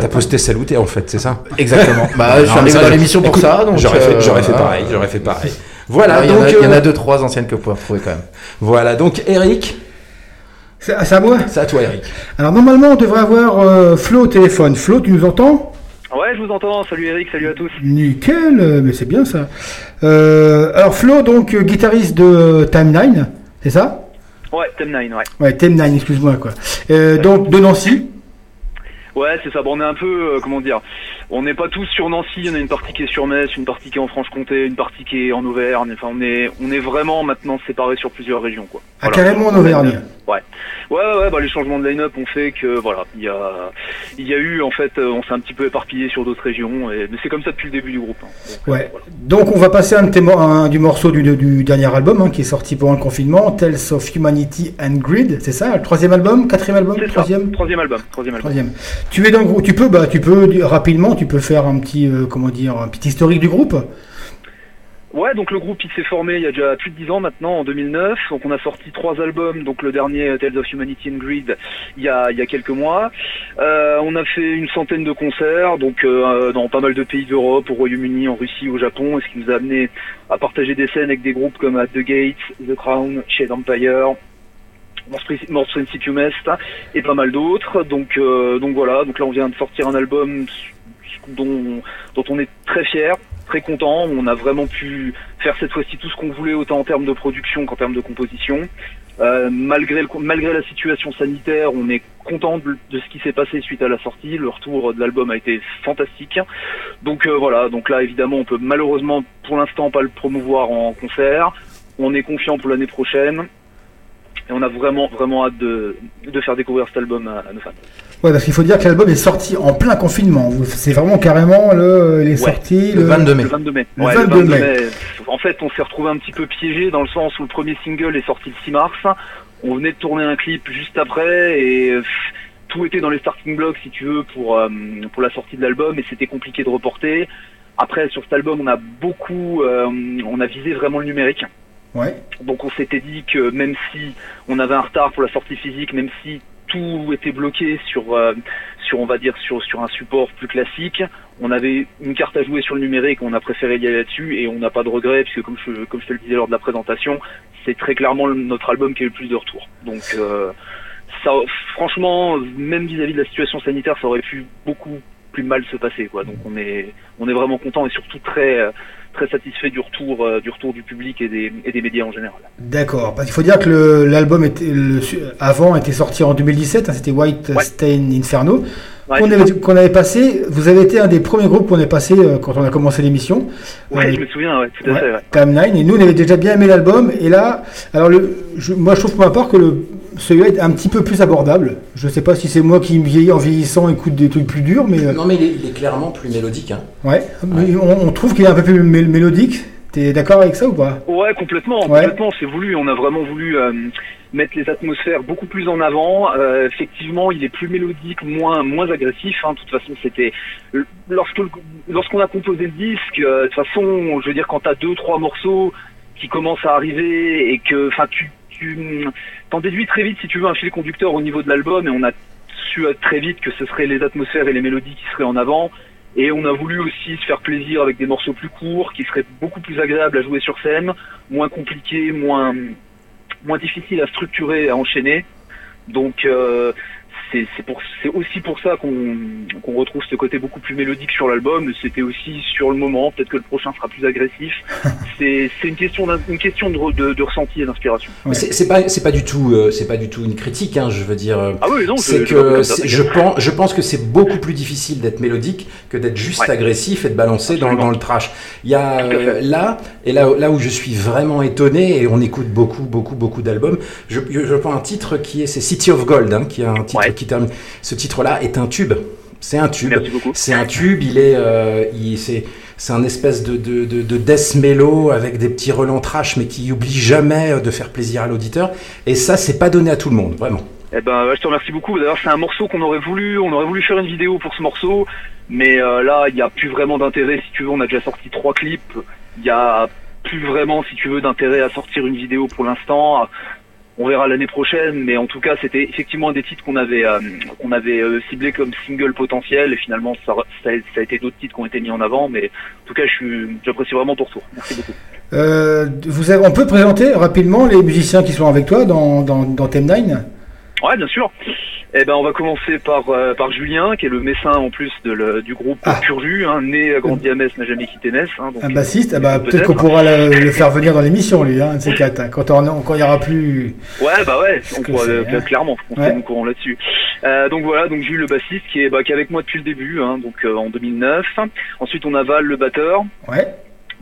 S3: T'as- posté t'es en fait, c'est ça?
S4: Exactement. [laughs] Bah je suis arrivé dans l'émission pour
S3: écoute,
S4: ça, donc
S3: j'aurais fait, fait pareil, j'aurais fait pareil. Voilà,
S4: Ah, il y en
S3: donc
S4: a- il y en
S3: euh,
S4: a deux trois anciennes que vous pouvez retrouver quand même.
S3: voilà, donc Eric,
S5: C'est c'est à moi
S3: c'est à toi Eric.
S5: Alors normalement on devrait avoir euh, Flo au téléphone. Flo, tu nous entends?
S11: Ouais, je vous entends. Salut Eric, salut à tous.
S5: Nickel, euh, mais c'est bien ça. Euh, alors Flo, donc guitariste de Time 9, c'est ça?
S11: Ouais, 9, ouais.
S5: Ouais, Time 9, excuse-moi quoi. Euh, donc de Nancy?
S11: Ouais, c'est ça. Bon, on est un peu, euh, comment dire, on n'est pas tous sur Nancy. On a une partie qui est sur Metz, une partie qui est en Franche-Comté, une partie qui est en Auvergne. Enfin, on est, on est vraiment maintenant séparés sur plusieurs régions, quoi.
S5: Ah,
S11: Voilà.
S5: carrément en Auvergne.
S11: Ouais. Ouais, ouais, bah, les changements de line-up ont fait que, voilà, il y a, il y a eu, en fait, euh, on s'est un petit peu éparpillé sur d'autres régions, et, mais c'est comme ça depuis le début du groupe. hein. Donc,
S5: Ouais. Donc on va passer un, mo- un du morceau du, du dernier album hein, qui est sorti pendant le confinement, Tales of Humanity and Grid, c'est ça Le troisième album Quatrième album
S11: ça.
S5: Troisième?
S11: Troisième album. Troisième album.
S5: Troisième. Tu es dans le groupe, tu peux, bah, tu peux di- tu peux faire un petit, euh, comment dire, un petit historique du groupe?
S11: Ouais, donc le groupe il s'est formé il y a déjà plus de 10 ans maintenant, en 2009. Donc on a sorti trois albums, donc le dernier euh, Tales of Humanity and Greed il y a, il y a quelques mois. Euh, on a fait une centaine de concerts, donc dans pas mal de pays d'Europe, au Royaume-Uni, en Russie, au Japon, et ce qui nous a amené à partager des scènes avec des groupes comme At the Gates, The Crown, Shade Empire. Morse Principium Est et pas mal d'autres donc donc voilà donc là on vient de sortir un album dont, on est très fier, très content. On a vraiment pu faire cette fois-ci tout ce qu'on voulait, autant en termes de production qu'en termes de composition. Euh, malgré, le, malgré la situation sanitaire, on est content de, ce qui s'est passé suite à la sortie. Le retour de l'album a été fantastique. Donc euh, voilà, donc là évidemment on peut malheureusement pour l'instant pas le promouvoir en concert. On est confiant pour l'année prochaine. Et on a vraiment vraiment hâte de, de faire découvrir cet album à nos fans.
S5: Ouais, parce qu'il faut dire que l'album est sorti en plein confinement. C'est vraiment carrément le, il est
S11: Ouais.
S5: sorti
S4: Le 22 mai.
S11: Le 22 mai.
S5: Le
S11: Ouais,
S5: 22 mai.
S11: En fait, on s'est retrouvé un petit peu piégé dans le sens où le premier single est sorti le 6 mars. On venait de tourner un clip juste après et tout était dans les starting blocks, si tu veux, pour, euh, pour la sortie de l'album et c'était compliqué de reporter. Après, sur cet album, on a beaucoup, euh, on a visé vraiment le numérique.
S5: Ouais.
S11: Donc on s'était dit que même si on avait un retard pour la sortie physique, même si tout était bloqué sur, euh, sur on va dire sur, sur un support plus classique, on avait une carte à jouer sur le numérique, on a préféré y aller là-dessus et on n'a pas de regrets puisque comme je, comme je te le disais lors de la présentation, c'est très clairement notre album qui a eu le plus de retours. Donc euh, ça, franchement, même vis-à-vis de la situation sanitaire, ça aurait pu beaucoup plus mal se passer quoi. Donc on est on est vraiment content et surtout très très satisfait du retour euh, du retour du public et des, et des médias en général.
S5: D'accord. Parce qu'il faut dire que l'album avant était sorti en 2017. hein, C'était White
S11: Ouais.
S5: Stain Inferno.
S11: Ouais,
S5: qu'on avait, qu'on avait passé. Vous avez été un des premiers groupes qu'on est passé euh, quand on a commencé l'émission.
S11: Ouais,
S5: Euh,
S11: je me souviens, ouais, tout à
S5: Ouais,
S11: fait. Ouais.
S5: Time 9 et nous on avait déjà bien aimé l'album et là alors le je- moi je trouve pour ma part que le celui-là est un petit peu plus abordable je sais pas si c'est moi qui me vieillis en vieillissant écoute des trucs plus durs mais euh,
S3: Non, mais il est, il est clairement plus mélodique. Hein.
S5: ouais, Mais on, on trouve qu'il est un peu plus mé- mélodique t'es d'accord avec ça ou pas?
S11: Ouais, complètement,
S5: Ouais.
S11: complètement. C'est voulu. On a vraiment voulu euh, mettre les atmosphères beaucoup plus en avant. Euh, effectivement, il est plus mélodique, moins moins agressif. hein. De toute façon, c'était lorsque lorsqu'on a composé le disque. euh, de toute façon, je veux dire, quand t'as deux trois morceaux qui commencent à arriver et que, enfin, tu tu t'en déduis très vite si tu veux un fil conducteur au niveau de l'album et on a su euh, très vite que ce seraient les atmosphères et les mélodies qui seraient en avant. Et on a voulu aussi se faire plaisir avec des morceaux plus courts, qui seraient beaucoup plus agréables à jouer sur scène, moins compliqués, moins moins difficiles à structurer, à enchaîner. Donc euh, c'est aussi pour ça qu'on retrouve ce côté beaucoup plus mélodique sur l'album. C'était aussi sur le moment. Peut-être que le prochain sera plus agressif. [laughs] c'est une question d'un- une question de, re- de, de ressenti et d'inspiration.
S3: Mais C'est pas, pas du tout, euh, c'est pas du tout une critique, hein, je veux dire. euh,
S11: Ah oui, non,
S3: c'est que je pense, je pense que c'est beaucoup plus difficile d'être mélodique que d'être juste
S11: Ouais.
S3: agressif et de balancer dans, le trash. Il y a euh, là et là, là où je suis vraiment étonné et on écoute beaucoup, beaucoup, beaucoup d'albums. Je, je prends un titre qui est c'est City of Gold, hein, qui est un titre
S11: Ouais.
S3: qui termine. Ce titre-là est un tube. C'est un tube. C'est un tube. Il est, euh, c'est, c'est un espèce de, de, de, de death mellow avec des petits relents trash, mais qui oublie jamais euh, de faire plaisir à l'auditeur. Et ça, c'est pas donné à tout le monde, vraiment.
S11: Eh ben, je te remercie beaucoup. D'ailleurs, c'est un morceau qu'on aurait voulu, on aurait voulu faire une vidéo pour ce morceau, mais euh, là, il n'y a plus vraiment d'intérêt. Si tu veux, on a déjà sorti trois clips. Il y a plus vraiment, si tu veux, d'intérêt à sortir une vidéo pour l'instant. On verra l'année prochaine, mais en tout cas, c'était effectivement un des titres qu'on avait euh, qu'on avait euh, ciblé comme single potentiel, et finalement, ça, a, été d'autres titres qui ont été mis en avant. Mais en tout cas, j'apprécie vraiment ton retour. Merci beaucoup.
S5: Euh, vous avez, on peut présenter rapidement les musiciens qui sont avec toi dans, dans, dans Theme 9
S11: Ouais, bien sûr. Eh ben, on va commencer par euh, par Julien, qui est le messin en plus de le- du groupe
S5: Ah.
S11: Pur Jus, hein, né, grandi à Metz, n'a jamais quitté Metz. Hein, donc,
S5: Un bassiste, ah bah,
S11: peut-être.
S5: qu'on pourra le, le faire venir dans l'émission, lui, hein, un de ces quatre. hein, quand, il y aura plus.
S11: Ouais, bah ouais, on pourra, euh, clairement, on
S5: Ouais.
S11: courant là-dessus. Euh, donc voilà, donc Jules le bassiste qui est, bah, qui est avec moi depuis le début, donc euh, en 2009. Ensuite on a Val le batteur.
S5: Ouais.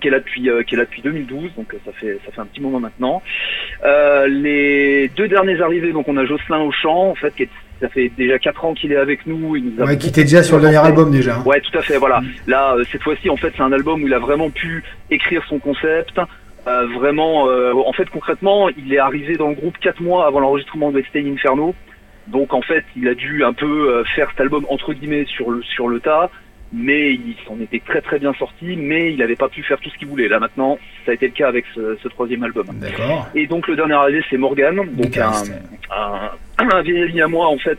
S11: Qui est là depuis euh, qui est là depuis 2012, donc euh, ça fait ça fait un petit moment maintenant. Euh, les deux derniers arrivés, donc on a Jocelyn au chant, en fait, qui est, ça fait déjà quatre ans qu'il est avec nous. Il nous a
S5: Ouais, qui était déjà sur le dernier album déjà. hein.
S11: Ouais, tout à fait. Voilà. Là, euh, cette fois-ci, en fait, c'est un album où il a vraiment pu écrire son concept. Euh, vraiment, en fait, concrètement, il est arrivé dans le groupe quatre mois avant l'enregistrement de Stay Inferno. Donc, en fait, il a dû un peu faire cet album entre guillemets sur le sur le tas, mais il s'en était très très bien sorti. Mais il n'avait pas pu faire tout ce qu'il voulait. Là, maintenant, ça a été le cas avec ce, ce troisième album.
S5: D'accord.
S11: Et donc le dernier arrivé c'est Morgan, donc un, un, un vieil ami à moi en fait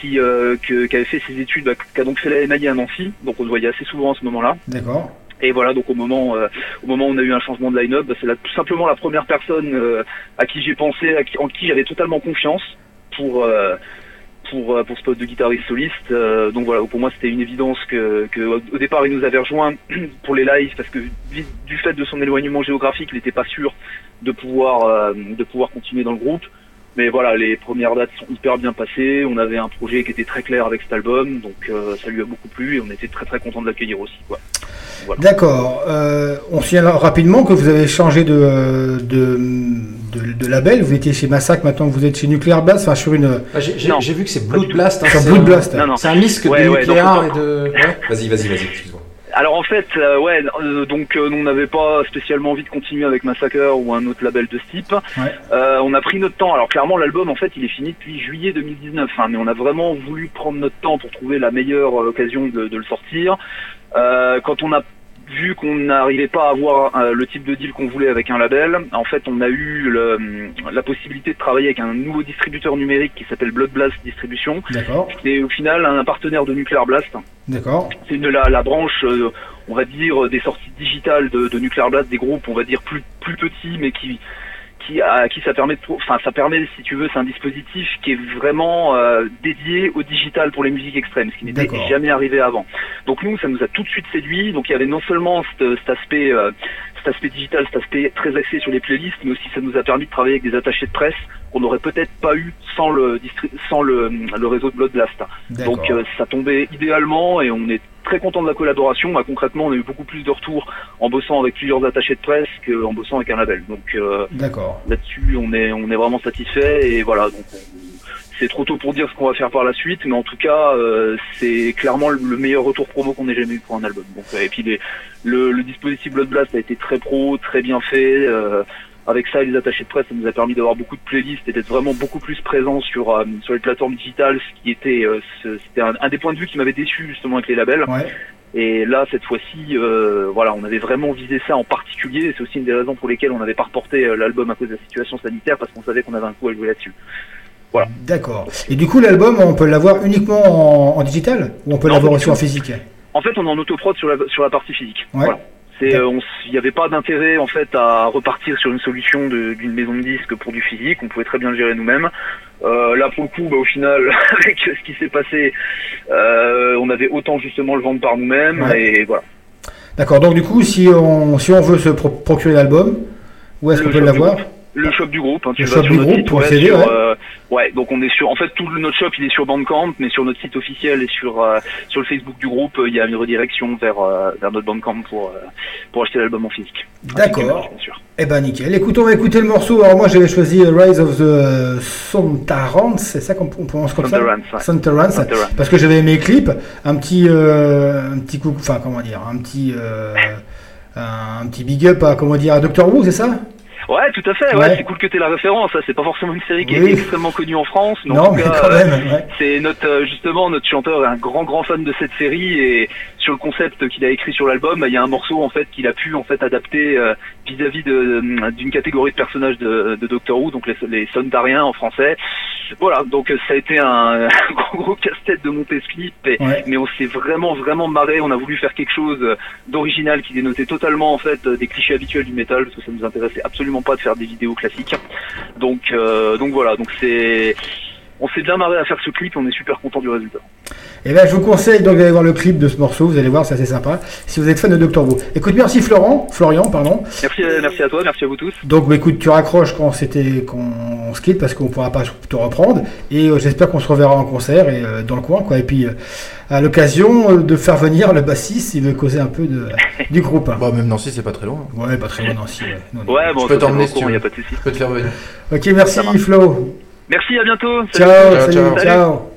S11: qui, euh, que- qui avait fait ses études, bah, qui a donc fait la MAI à Nancy, donc on se voyait assez souvent à ce moment-là.
S5: D'accord.
S11: Et voilà, donc au moment, euh, au moment où on a eu un changement de line-up, bah, c'est tout simplement la première personne euh, à qui j'ai pensé, à qui- en qui j'avais totalement confiance pour euh, pour euh, pour ce poste de guitariste soliste. Euh, donc voilà, pour moi c'était une évidence que, que au- départ il nous avait rejoint [clears throat] pour les lives parce que du fait de son éloignement géographique, il n'était pas sûr de pouvoir euh, de pouvoir continuer dans le groupe. Mais voilà, les premières dates sont hyper bien passées. On avait un projet qui était très clair avec cet album, donc euh, ça lui a beaucoup plu et on était très très content de l'accueillir aussi. Quoi. Voilà.
S5: D'accord. Euh, on signale rapidement que vous avez changé de, euh, de, de, de label. Vous étiez chez Massacre, maintenant vous êtes chez Nuclear Blast, enfin sur une.
S3: Ah, J'ai j'ai-
S11: Non.
S3: j'ai vu que c'est Blood Blast. hein,
S5: Sur
S3: c'est
S5: Blood
S3: un-
S5: Blast.
S11: Non, non.
S3: C'est un mix
S11: Ouais,
S3: de
S11: ouais,
S3: nucléaire
S11: donc,
S3: et de. [laughs] Ouais. Vas-y, vas-y, vas-y, excuse-moi.
S11: Alors en fait, euh, ouais, euh, donc euh, on n'avait pas spécialement envie de continuer avec Massacre ou un autre label de ce type.
S5: Ouais.
S11: Euh, on a pris notre temps. Alors clairement, l'album en fait, il est fini depuis juillet 2019, hein, mais on a vraiment voulu prendre notre temps pour trouver la meilleure euh, occasion de, de le sortir. Euh, quand on a vu qu'on n'arrivait pas à avoir euh, le type de deal qu'on voulait avec un label, en fait, on a eu le- la possibilité de travailler avec un nouveau distributeur numérique qui s'appelle Blood Blast Distribution,
S5: D'accord.
S11: est au final un partenaire de Nuclear Blast.
S5: D'accord.
S11: C'est la, la branche, euh, on va dire, des sorties digitales de, de Nuclear Blast, des groupes, on va dire plus plus petits, mais qui qui à qui ça permet de, enfin ça permet, si tu veux, c'est un dispositif qui est vraiment euh, dédié au digital pour les musiques extrêmes, ce qui n'était jamais arrivé avant. Donc nous, ça nous a tout de suite séduit. Donc il y avait non seulement cet, cet aspect euh, cet aspect digital, cet aspect très axé sur les playlists, mais aussi ça nous a permis de travailler avec des attachés de presse qu'on n'aurait peut-être pas eu sans le sans le, le réseau de Blood Blast. Donc euh, ça tombait idéalement et on est très content de la collaboration. Bah, concrètement, on a eu beaucoup plus de retours en bossant avec plusieurs attachés de presse qu'en bossant avec un label. Donc euh, là-dessus, on est on est vraiment satisfait et voilà. Donc on- c'est trop tôt pour dire ce qu'on va faire par la suite, mais en tout cas, euh, c'est clairement le le meilleur retour promo qu'on ait jamais eu pour un album. Donc, euh, et puis les- le, le dispositif Blood Blast a été très pro, très bien fait. Avec ça et les attachés de presse, ça nous a permis d'avoir beaucoup de playlists et d'être vraiment beaucoup plus présents sur euh, sur les plateformes digitales, ce qui était euh, c'était un, un des points de vue qui m'avait déçu justement avec les labels.
S5: Ouais.
S11: Et là, cette fois-ci, euh, voilà, on avait vraiment visé ça en particulier. C'est aussi une des raisons pour lesquelles on n'avait pas reporté l'album à cause de la situation sanitaire, parce qu'on savait qu'on avait un coup à jouer là-dessus.
S5: D'accord. Et du coup, l'album, on peut l'avoir uniquement en, en digital ou on peut l'avoir aussi en physique?
S11: En fait, on est en autoprod sur la, sur la partie physique.
S5: Ouais.
S11: Voilà. C'est, Il n'y avait pas d'intérêt en fait à repartir sur une solution d'une maison de disques pour du physique. On pouvait très bien le gérer nous-mêmes. Euh, là, pour le coup, bah, au final, [laughs] avec ce qui s'est passé, euh, on avait autant justement le vendre par nous-mêmes
S5: Ouais.
S11: et voilà.
S5: D'accord, donc du coup, si on, si on veut se pro- procurer l'album, où est-ce qu'on peut l'avoir?
S11: Le shop du groupe. hein, tu
S5: Le
S11: vas
S5: shop
S11: sur
S5: du
S11: notre
S5: groupe
S11: site web,
S5: CD,
S11: sur,
S5: ouais.
S11: euh, ouais, donc on est sur. En fait, tout notre shop, il est sur Bandcamp, mais sur notre site officiel et sur euh, sur le Facebook du groupe, euh, il y a une redirection vers euh, vers notre Bandcamp pour pour acheter l'album en physique.
S5: D'accord.
S11: Bien sûr.
S5: Eh ben nickel. Écoute, on va écouter le morceau. Alors moi j'avais choisi Rise of the Sontarans, c'est ça qu'on on prononce comme ça
S11: ouais.
S5: Sontarans, parce que j'avais aimé les clips. Un petit, un petit coup, enfin comment dire, un petit, [laughs] un petit big up à comment dire à Doctor Who, c'est ça?
S11: Ouais, tout à fait. Ouais,
S5: Ouais.
S11: c'est cool que tu la référence. C'est pas forcément une série qui
S5: Oui.
S11: est extrêmement connue en France, mais
S5: Non,
S11: en tout
S5: mais
S11: cas,
S5: quand
S11: euh,
S5: même, ouais.
S11: c'est notre euh, justement notre chanteur est un grand grand fan de cette série et sur le concept qu'il a écrit sur l'album, il y a un morceau en fait qu'il a pu en fait adapter euh, vis-à-vis d'une catégorie de personnages de, de Doctor Who, donc les, les Sontariens en français. Voilà, donc ça a été un, [laughs] un gros gros casse-tête de monter ce clip, et-
S5: Ouais.
S11: mais on s'est vraiment vraiment marré. On a voulu faire quelque chose d'original qui dénotait totalement en fait des clichés habituels du métal parce que ça nous intéressait absolument pas de faire des vidéos classiques. Donc euh, donc voilà, donc c'est on s'est bien marré à faire ce clip et on est super content du résultat.
S5: Et ben je vous conseille donc d'aller voir le clip de ce morceau. Vous allez voir, c'est assez sympa. Si vous êtes fan de Doctor Who. Écoute, merci Florent, Florian, pardon.
S11: Merci, à- merci à toi, merci à vous tous.
S5: Donc bah, écoute, tu raccroches quand c'était qu'on se quitte parce qu'on pourra pas te reprendre. Et euh, j'espère qu'on se reverra en concert et euh, dans le coin quoi. Et puis euh, à l'occasion de faire venir le bassiste, il veut causer un peu de, [laughs] du groupe.
S4: Bah, même Nancy, c'est pas très loin.
S5: Ouais, pas très loin Nancy. Ouais, Non.
S11: Ouais, bon,
S4: je peux t'emmener
S11: c'est
S4: si tu
S11: y a
S4: veux.
S11: pas de souci.
S4: Je peux te faire venir.
S5: Ok, merci. Flo.
S11: Merci, à bientôt. Salut.
S5: Ciao,
S4: Ciao,
S5: salut,
S4: ciao.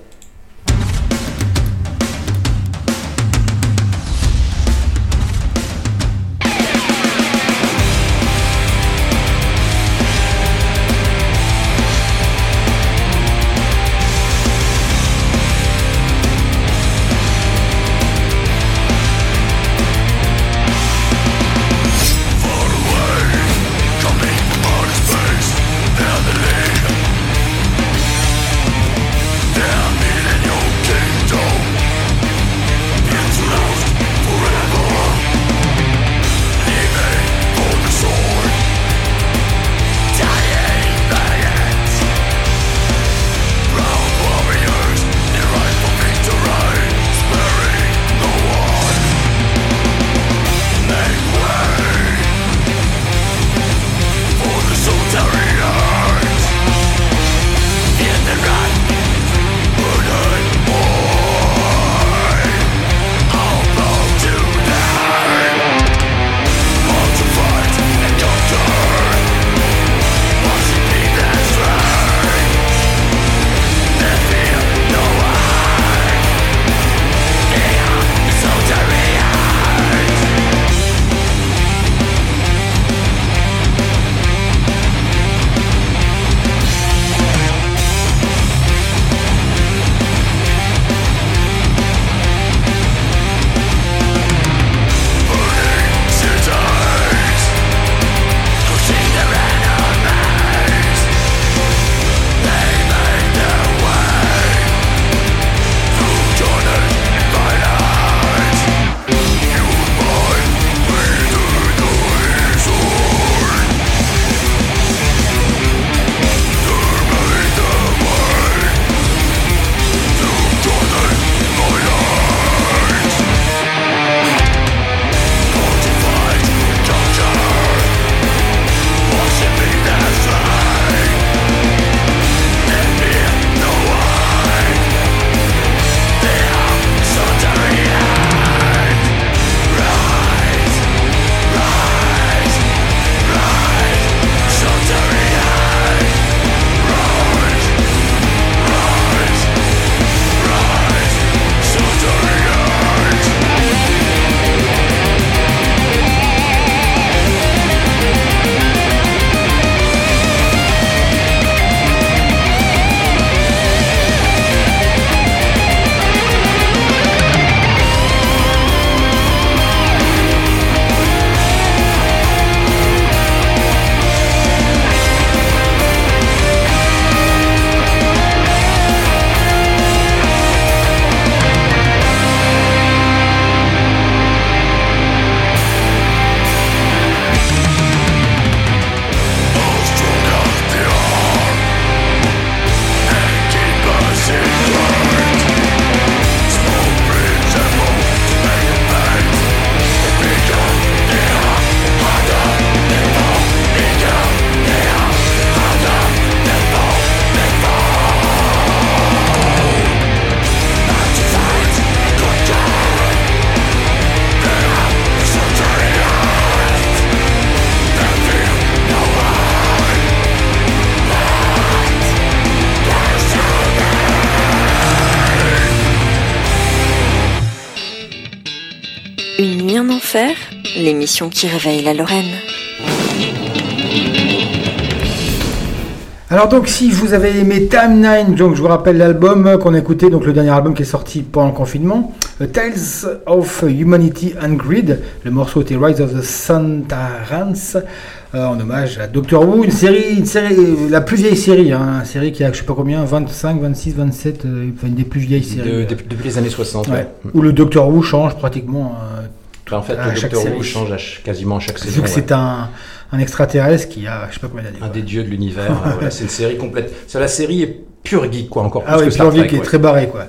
S10: L'émission qui réveille la Lorraine.
S5: Alors donc si vous avez aimé Time 9, donc je vous rappelle l'album qu'on a écouté, donc le dernier album qui est sorti pendant le confinement, euh, Tales of Humanity and Greed, le morceau était Rise of the Santarans, euh, en hommage à Doctor Who, une série, une série euh, la plus vieille série, hein, une série qui a je sais pas combien, 25, 26, 27, euh, enfin, une des plus vieilles séries.
S3: De-
S5: euh,
S3: depuis, depuis les années 60.
S5: ouais,
S3: ouais.
S5: Où le Doctor Who change pratiquement euh,
S3: En fait,
S5: à
S3: le Docteur Who change à quasiment à chaque saison.
S5: Vu que
S3: ouais.
S5: c'est un, un extraterrestre qui a je sais pas combien d'années.
S3: un des dieux de l'univers. [laughs] euh, voilà, c'est une série complète. La série est pure geek, quoi, encore plus
S5: Ah oui,
S3: que Star
S5: Pure Geek
S3: Trek,
S5: est
S3: ouais.
S5: très barré quoi.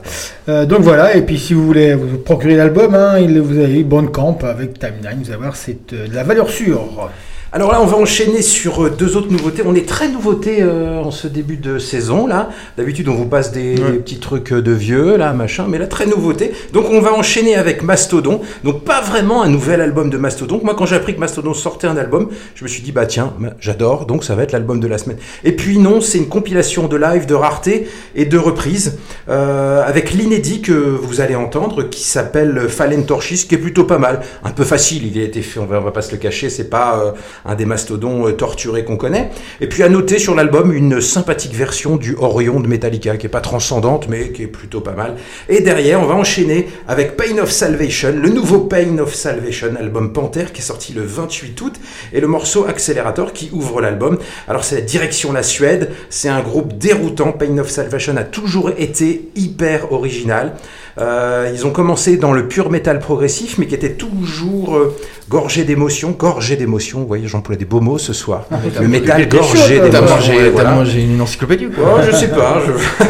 S5: Euh, donc voilà, et puis si vous voulez vous procurer l'album, hein, vous avez Bandcamp avec Timeline, vous allez voir, c'est euh, de la valeur sûre.
S3: Alors là, on va enchaîner sur euh, deux autres nouveautés. On est très nouveautés euh, en ce début de saison là. D'habitude, on vous passe des, des petits trucs euh, de vieux là, machin, mais là très nouveauté. Donc on va enchaîner avec Mastodon. Donc pas vraiment un nouvel album de Mastodon. Moi, quand j'ai appris que Mastodon sortait un album, je me suis dit bah tiens, bah, j'adore. Donc ça va être l'album de la semaine. Et puis non, c'est une compilation de live, de raretés et de reprises euh, avec l'inédit que vous allez entendre qui s'appelle Fallen Torches, qui est plutôt pas mal. Un peu facile, il a été fait. On va, on va pas se le cacher. C'est pas euh, un des mastodons euh, torturés qu'on connaît. Et puis à noter sur l'album une sympathique version du Orion de Metallica, qui est pas transcendante, mais qui est plutôt pas mal. Et derrière, on va enchaîner avec Pain of Salvation, le nouveau Pain of Salvation, album Panther, qui est sorti le 28 août, et le morceau Accelerator qui ouvre l'album. Alors c'est la direction la Suède, c'est un groupe déroutant. Pain of Salvation a toujours été hyper original. Euh, ils ont commencé dans le pur métal progressif, mais qui était toujours euh, gorgé d'émotions, gorgé d'émotions. Vous voyez, j'emploie des beaux mots ce soir. le métal gorgé
S4: T'as
S3: d'émotions.
S4: mangé, t'as
S3: voilà.
S4: mangé une encyclopédie quoi?
S3: Je sais pas. je-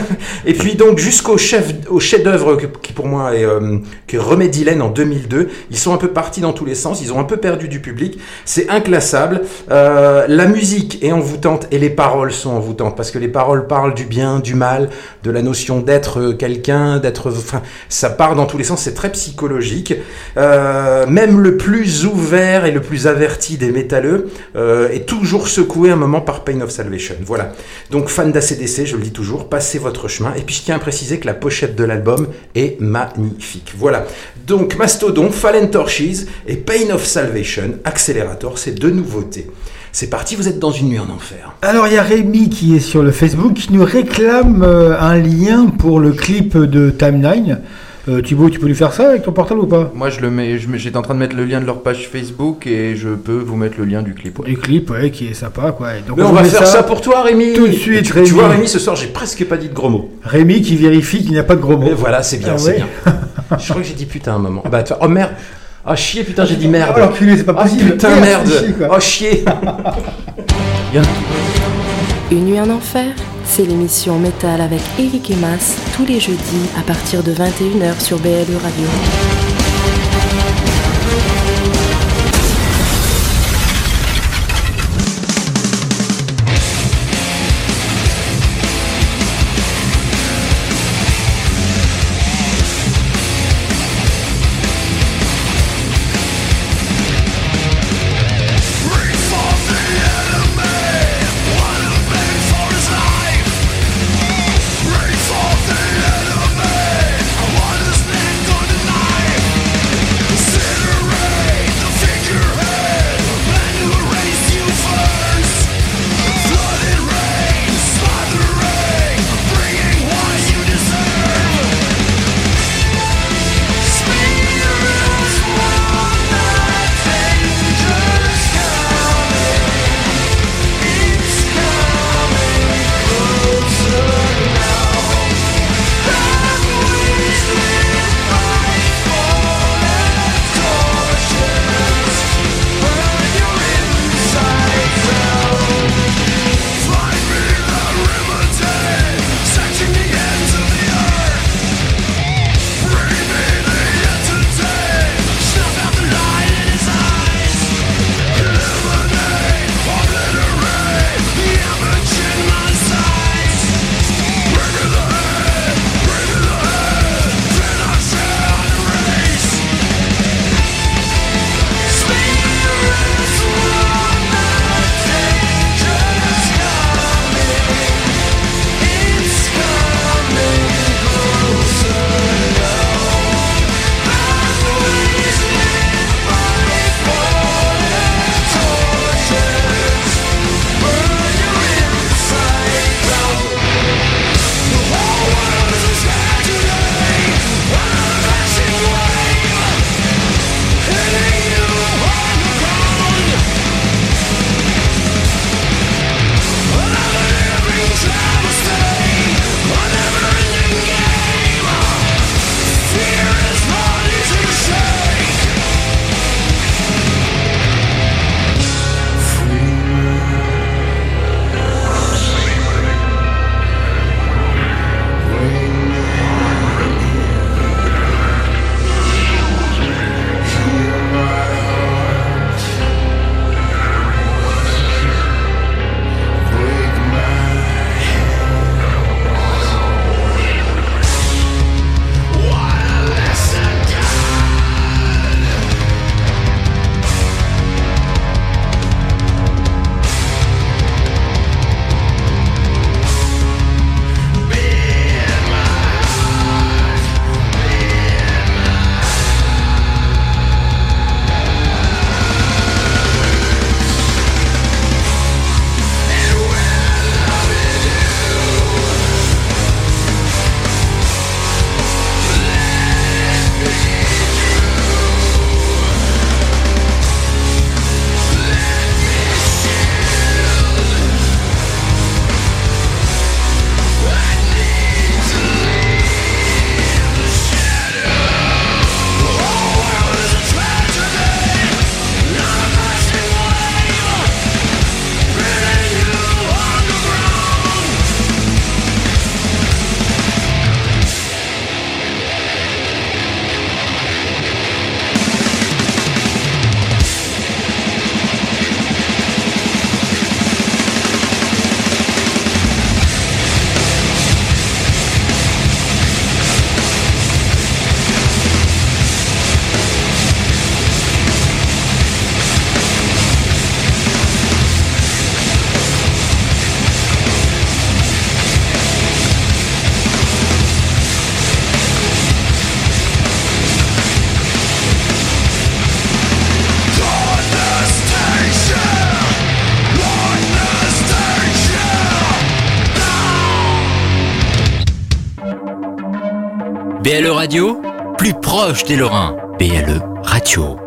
S3: Et puis donc jusqu'au chef, au que- qui pour moi est, euh, que Remedy Lane en 2002. Ils sont un peu partis dans tous les sens. Ils ont un peu perdu du public. C'est inclassable. Euh, la musique est envoûtante et les paroles sont envoûtantes parce que les paroles parlent du bien, du mal, de la notion d'être euh, quelqu'un, d'être. Enfin, ça part dans tous les sens. C'est très psychologique. Euh, même le plus ouvert et le plus averti des métalleux est toujours secoué un moment par Pain of Salvation. Voilà. Donc fan d'ACDC, je le dis toujours, passez votre Et puis je tiens à préciser que la pochette de l'album est magnifique. Voilà. Donc Mastodon, Fallen Torches et Pain of Salvation, Accelerator, c'est deux nouveautés. C'est parti, vous êtes dans une nuit en enfer.
S5: Alors il y a Rémi qui est sur le Facebook qui nous réclame euh, un lien pour le clip de Timeline. Euh, Thibaut, tu peux lui faire ça avec ton portable ou pas?
S4: Moi, je le mets. J'étais en train de mettre le lien de leur page Facebook et je peux vous mettre le lien du clip. ouais.
S5: Du clip, ouais, qui est sympa, quoi. Et donc,
S3: Mais on va faire ça, pour toi, Rémi.
S5: tout de suite,
S3: tu,
S5: Rémi.
S3: tu vois, Rémi, ce soir, j'ai presque pas dit de gros mots.
S5: Rémi qui vérifie qu'il n'y a pas de gros mots.
S3: Et voilà, c'est bien,
S5: Ah
S3: c'est
S5: ouais.
S3: bien. je crois que j'ai dit putain un moment. Ah bah, tu vois, oh merde. Ah chier, putain, j'ai dit merde.
S5: Oh c'est pas possible.
S3: putain, merde.
S5: chier.
S3: Oh chier.
S12: Une nuit en enfer, c'est l'émission Métal avec Eric et Mas tous les jeudis à partir de 21h sur BLE Radio.
S1: Plus proche des Lorrains. BLE Radio.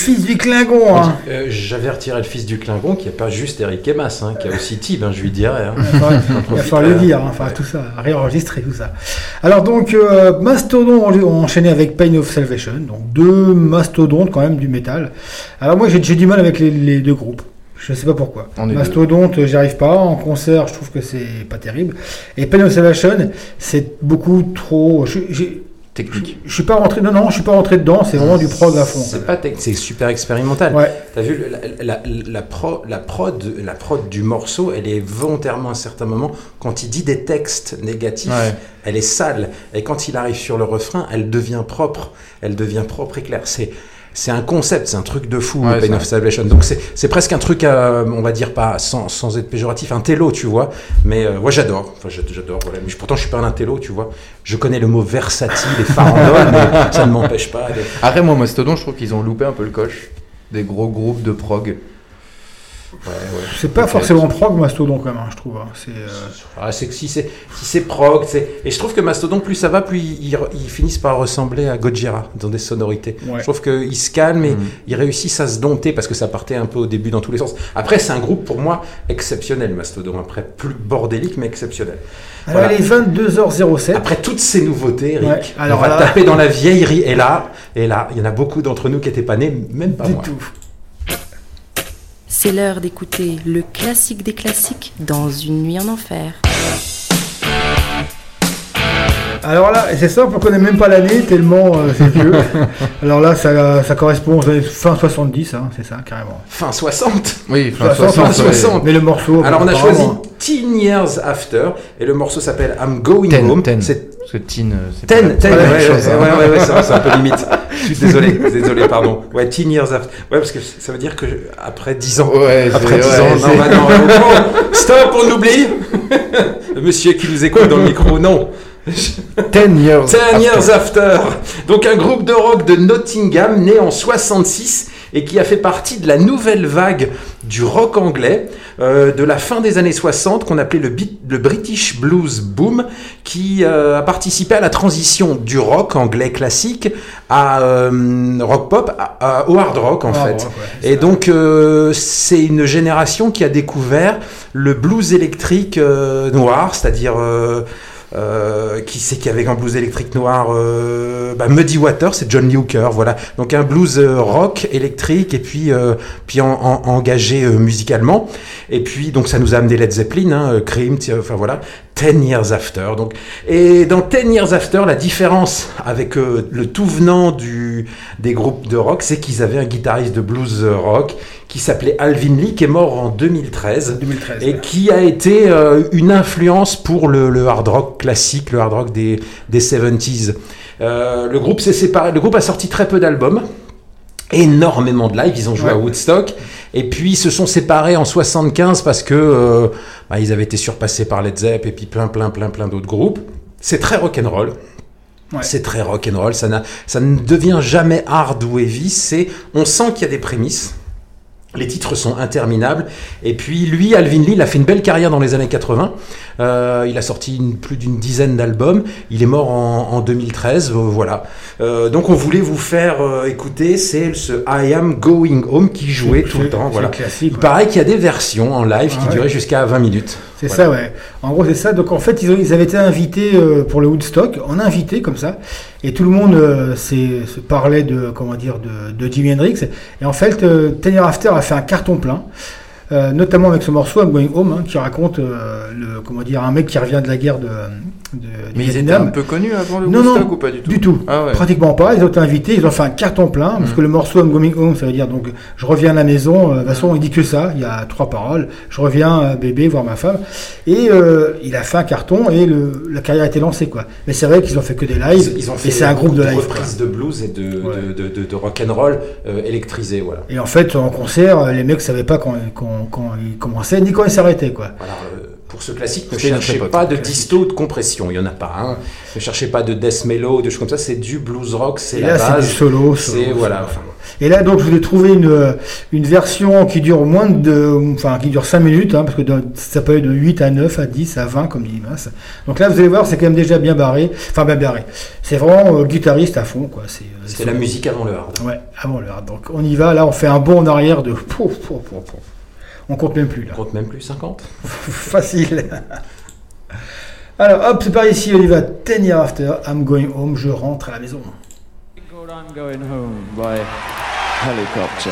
S5: Fils du Klingon, hein.
S3: Euh, J'avais retiré le fils du Klingon, qui n'est pas juste Eric Emas, hein, qui a aussi Tib, hein, je lui dirais. hein.
S5: Il va falloir- le
S3: euh,
S5: dire, hein, enfin tout ça, réenregistrer tout ça. Alors donc, euh, Mastodon ont enchaîné avec Pain of Salvation, donc deux mastodontes quand même du métal. Alors moi j'ai du mal avec les, les deux groupes. Je sais pas pourquoi. Mastodonte, euh, j'y arrive pas. En concert, je trouve que c'est pas terrible. Et Pain of Salvation, c'est beaucoup trop. je-
S4: Technique.
S5: Je suis pas rentré. Non, non, je suis pas rentré dedans. C'est vraiment du prog à fond.
S3: C'est pas c'est super expérimental.
S5: Ouais.
S3: T'as vu la, la, la, pro- la prod, la prod du morceau, elle est volontairement à un certain moment quand il dit des textes négatifs,
S4: Ouais.
S3: elle est sale. Et quand il arrive sur le refrain, elle devient propre. Elle devient propre et claire. C'est c'est un concept, c'est un truc de fou,
S4: Ouais,
S3: le Pain
S4: ça.
S3: of Salvation. Donc c'est presque un truc, à, on va dire pas sans, sans être péjoratif, un télo, tu vois. Mais euh, moi j'adore, enfin j'a- j'adore. Voilà. Mais pourtant je suis pas un télo, tu vois. Je connais le mot versatile et farandole, [laughs] mais ça ne m'empêche pas. d'être-
S4: Après, moi, Mastodon, je trouve qu'ils ont loupé un peu le coche. Des gros groupes de prog.
S3: Ouais, ouais.
S5: C'est pas forcément prog Mastodon quand même, hein, je trouve. hein. C'est. euh,
S3: Ah, c'est que si c'est si c'est prog, c'est et je trouve que Mastodon plus ça va, plus ils, ils finissent par ressembler à Gojira dans des sonorités.
S5: Ouais.
S3: Je trouve qu'ils se calment et
S4: Mhm.
S3: ils réussissent à se dompter parce que ça partait un peu au début dans tous les sens. Après, c'est un groupe pour moi exceptionnel, Mastodon. Après, plus bordélique mais exceptionnel.
S5: Alors
S3: Voilà.
S5: il est 22h07.
S3: Après toutes ces nouveautés, Eric,
S5: Ouais, alors
S3: on va
S5: là-
S3: taper dans la vieillerie. Et là, et là, il y en a beaucoup d'entre nous qui n'étaient pas nés, même pas
S5: du
S3: moi.
S5: tout.
S12: C'est l'heure d'écouter le classique des classiques dans une nuit en enfer.
S5: Alors là, c'est simple, on connaît même pas l'année tellement euh, c'est vieux. [laughs] Alors là, ça, ça correspond aux années fin 70, hein, c'est ça, carrément.
S3: Fin 60.
S4: Oui, fin
S5: 60,
S4: 60. ouais.
S3: 60.
S5: Mais le morceau.
S3: Alors on a choisi Teen Years After et le morceau s'appelle I'm Going
S4: Ten,
S3: Home.
S4: ten.
S3: C'est
S4: Parce que Teen, euh, c'est
S3: Ten, ten,
S4: c'est pas
S3: ouais, ouais,
S4: chose,
S3: ouais,
S4: hein.
S3: ouais, ouais, c'est un peu limite. [laughs] Je suis désolé, désolé, pardon. Ouais, Teen Years After. Ouais, parce que ça veut dire que je- après 10 ans.
S4: Ouais,
S3: Après
S4: c'est-
S3: 10
S4: ouais,
S3: ans, non, bah non, [laughs] oh, stop, on oublie. Le monsieur qui nous écoute dans le micro, non. [laughs]
S4: Ten years.
S3: Ten
S4: after.
S3: Years After. Donc un groupe de rock de Nottingham né en 66 et qui a fait partie de la nouvelle vague du rock anglais euh, de la fin des années 60 qu'on appelait le, beat- le British Blues Boom qui euh, a participé à la transition du rock anglais classique à euh, rock pop à- à- au hard rock en fait.
S5: rock, ouais,
S3: Et donc euh, c'est une génération qui a découvert le blues électrique euh, noir, c'est-à-dire euh, qui c'est qui avait un blues électrique noir euh, bah, Muddy Water, c'est John Lee voilà. Donc un blues euh, rock électrique et puis euh, puis en, en- engagé euh, musicalement. Et puis donc ça nous a amené Led Zeppelin, hein, Cream, enfin voilà. Ten Years After. Donc et dans Ten Years After, la différence avec le tout venant du des groupes de rock, c'est qu'ils avaient un guitariste de blues rock qui s'appelait Alvin Lee, qui est mort en 2013
S5: 2013.
S3: et
S5: ouais.
S3: qui a été euh, une influence pour le, le hard rock classique, le hard rock des, des 70s. Euh, le groupe s'est séparé, le groupe a sorti très peu d'albums, énormément de live, ils ont joué
S5: Ouais.
S3: à Woodstock, et puis ils se sont séparés en 75 parce que euh, bah, ils avaient été surpassés par Led Zepp et puis plein plein plein plein d'autres groupes. C'est très rock'n'roll.
S5: Ouais.
S3: C'est très rock'n'roll, ça, ça ne devient jamais hard ou heavy, c'est, on sent qu'il y a des prémices, les titres sont interminables. Et puis lui, Alvin Lee, il a fait une belle carrière dans les années 80. Euh, il a sorti une- plus d'une dizaine d'albums. Il est mort en, en 2013. euh, voilà. Euh, donc on voulait vous faire euh, écouter, c'est ce I Am Going Home qui jouait tout le temps. Voilà.
S5: classique.
S3: Il paraît qu'il y a des versions en live
S5: Ah
S3: qui
S5: ouais.
S3: duraient jusqu'à 20 minutes.
S5: C'est
S3: Voilà.
S5: ça, ouais. En gros, c'est ça. Donc, en fait, ils, ont- ils avaient été invités euh, pour le Woodstock, en invité comme ça, et tout le monde euh, se parlait de, comment dire, de, de Jimi Hendrix. Et en fait, euh, Ten Years After a fait un carton plein. Euh, notamment avec ce morceau I'm Going Home hein, qui raconte euh, le comment dire un mec qui revient de la guerre de, de
S4: Mais ils étaient
S5: Vietnam.
S4: un peu connus avant le
S5: Non, non,
S4: ou pas du tout
S5: Du tout.
S4: Ah ouais.
S5: Pratiquement pas. Ils ont été invités, ils ont fait un carton plein, parce
S4: Mhm.
S5: que le morceau I'm Going Home, ça veut dire donc je reviens à la maison. euh, De toute façon, il dit que ça. Il y a trois paroles. Je reviens, bébé, voir ma femme. Et il a fait un carton et le, la carrière a été lancée, quoi. Mais c'est vrai qu'ils ont fait que des lives.
S3: Ils, ont fait
S5: et c'est un groupe de live. quoi.
S3: reprises de blues et de,
S5: Ouais.
S3: de, de, de, de rock'n'roll électrisé. Voilà.
S5: Et en fait, en concert, les mecs savaient pas quand, quand, quand ils commençaient ni quand ils s'arrêtaient, quoi.
S3: Voilà, euh, pour ce classique, ne cherchez pas de disto ou de compression, il n'y en a pas. Hein. Ne cherchez pas de death mellow, de choses comme ça, c'est du blues rock, c'est
S5: Et
S3: la
S5: là, c'est
S3: base.
S5: du solo.
S3: C'est
S5: solo,
S3: voilà. enfin,
S5: Et là, donc, je vous ai trouvé une, euh, une version qui dure moins de, enfin, qui dure 5 minutes, hein, parce que dans- ça peut aller de 8 à 9, à 10, à 20, comme dit Mince. Donc là, vous allez voir, c'est quand même déjà bien barré. Enfin, bien barré. C'est vraiment euh, guitariste à fond, quoi. C'est, euh,
S3: C'était la musique avant le hard.
S5: Ouais, avant le hard. Donc, on y va. Là, on fait un bond en arrière de. [laughs] Pouf, pouf, pouf, pouf. On compte même plus, là.
S3: On compte même plus 50 [laughs]
S5: Facile. Alors, hop, c'est par ici, on y va. Ten years after, I'm going home, je rentre à la maison.
S10: I'm going home by helicopter.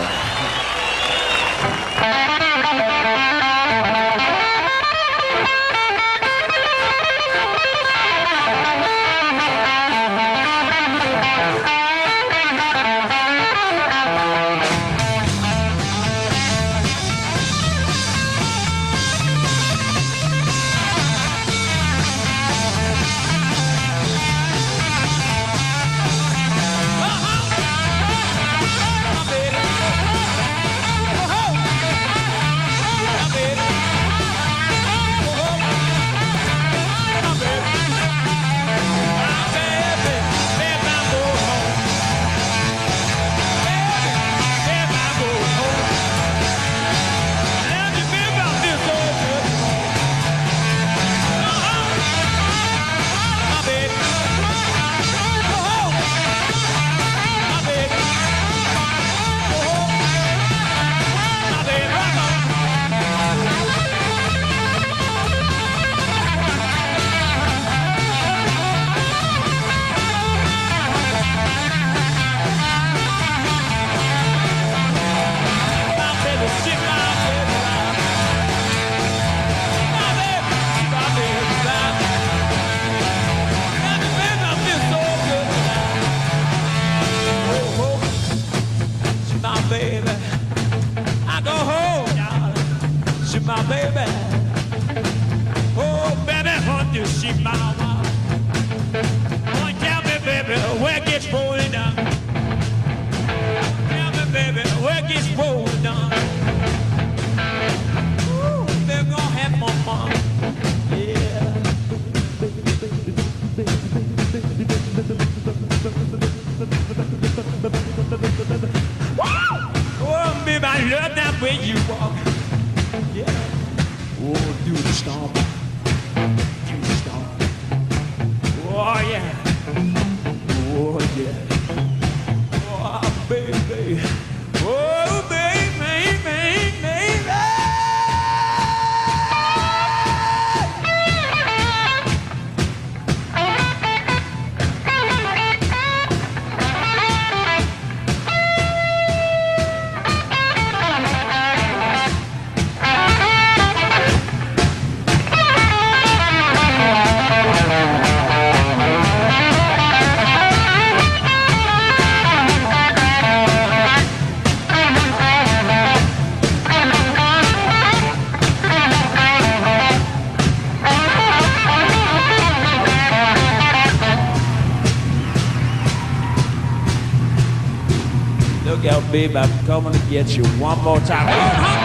S13: Babe, I'm coming to get you one more time.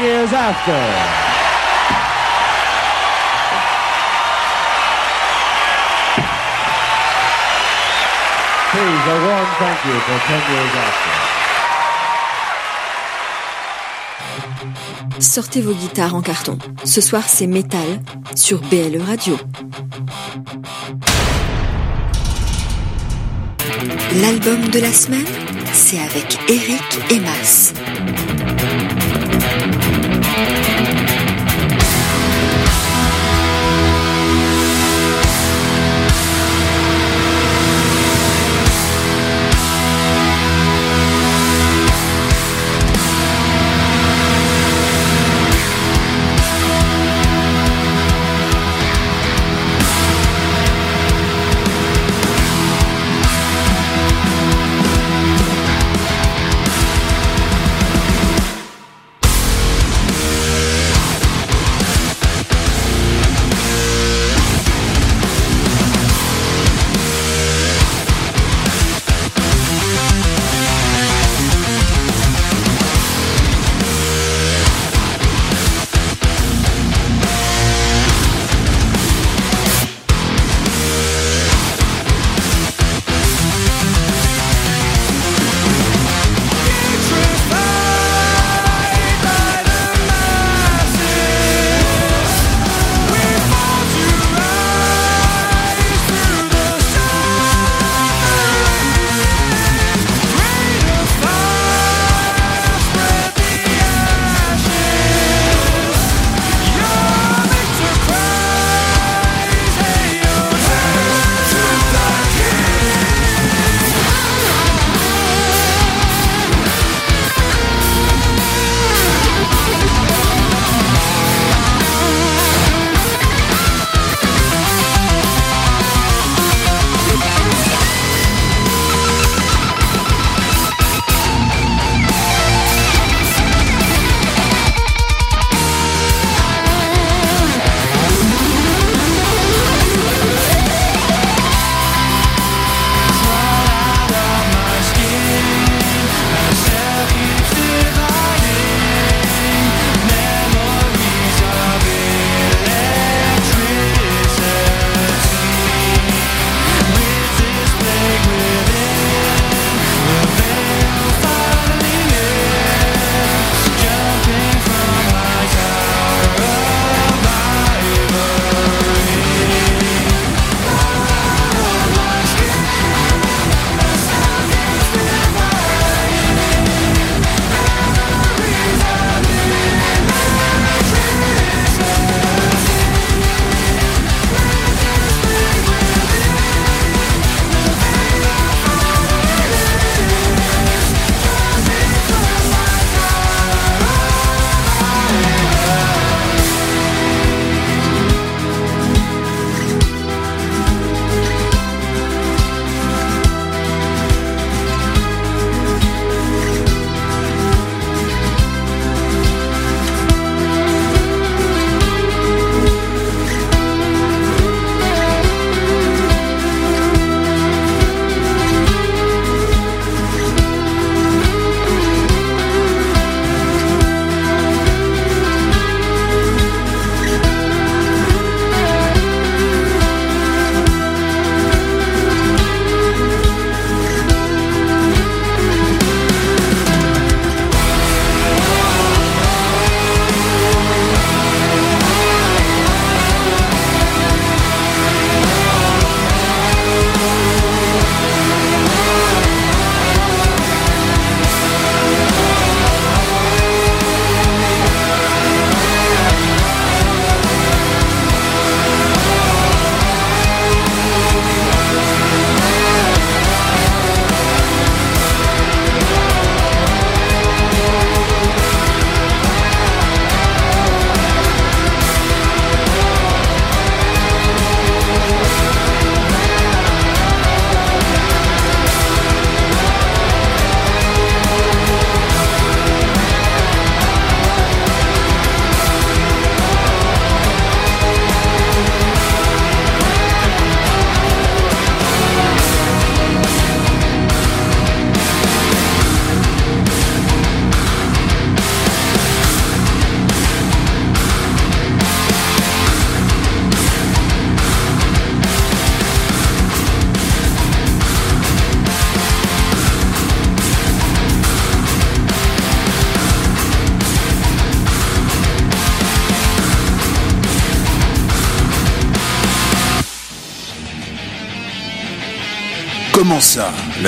S10: Years after. Please, a warm thank you for 10 years after.
S8: Sortez vos guitares en carton. Ce soir, c'est métal sur BLE Radio. L'album de la semaine, c'est avec Eric et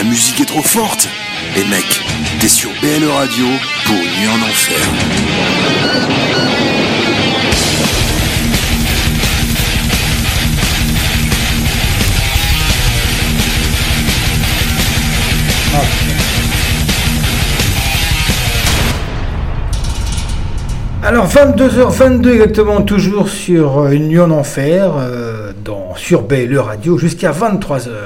S2: La musique est trop forte Et mec, t'es sur BLE Radio pour une nuit en enfer.
S5: Alors 22h22 exactement, toujours sur euh, en enfer, euh, dans, sur BLE Radio jusqu'à 23h.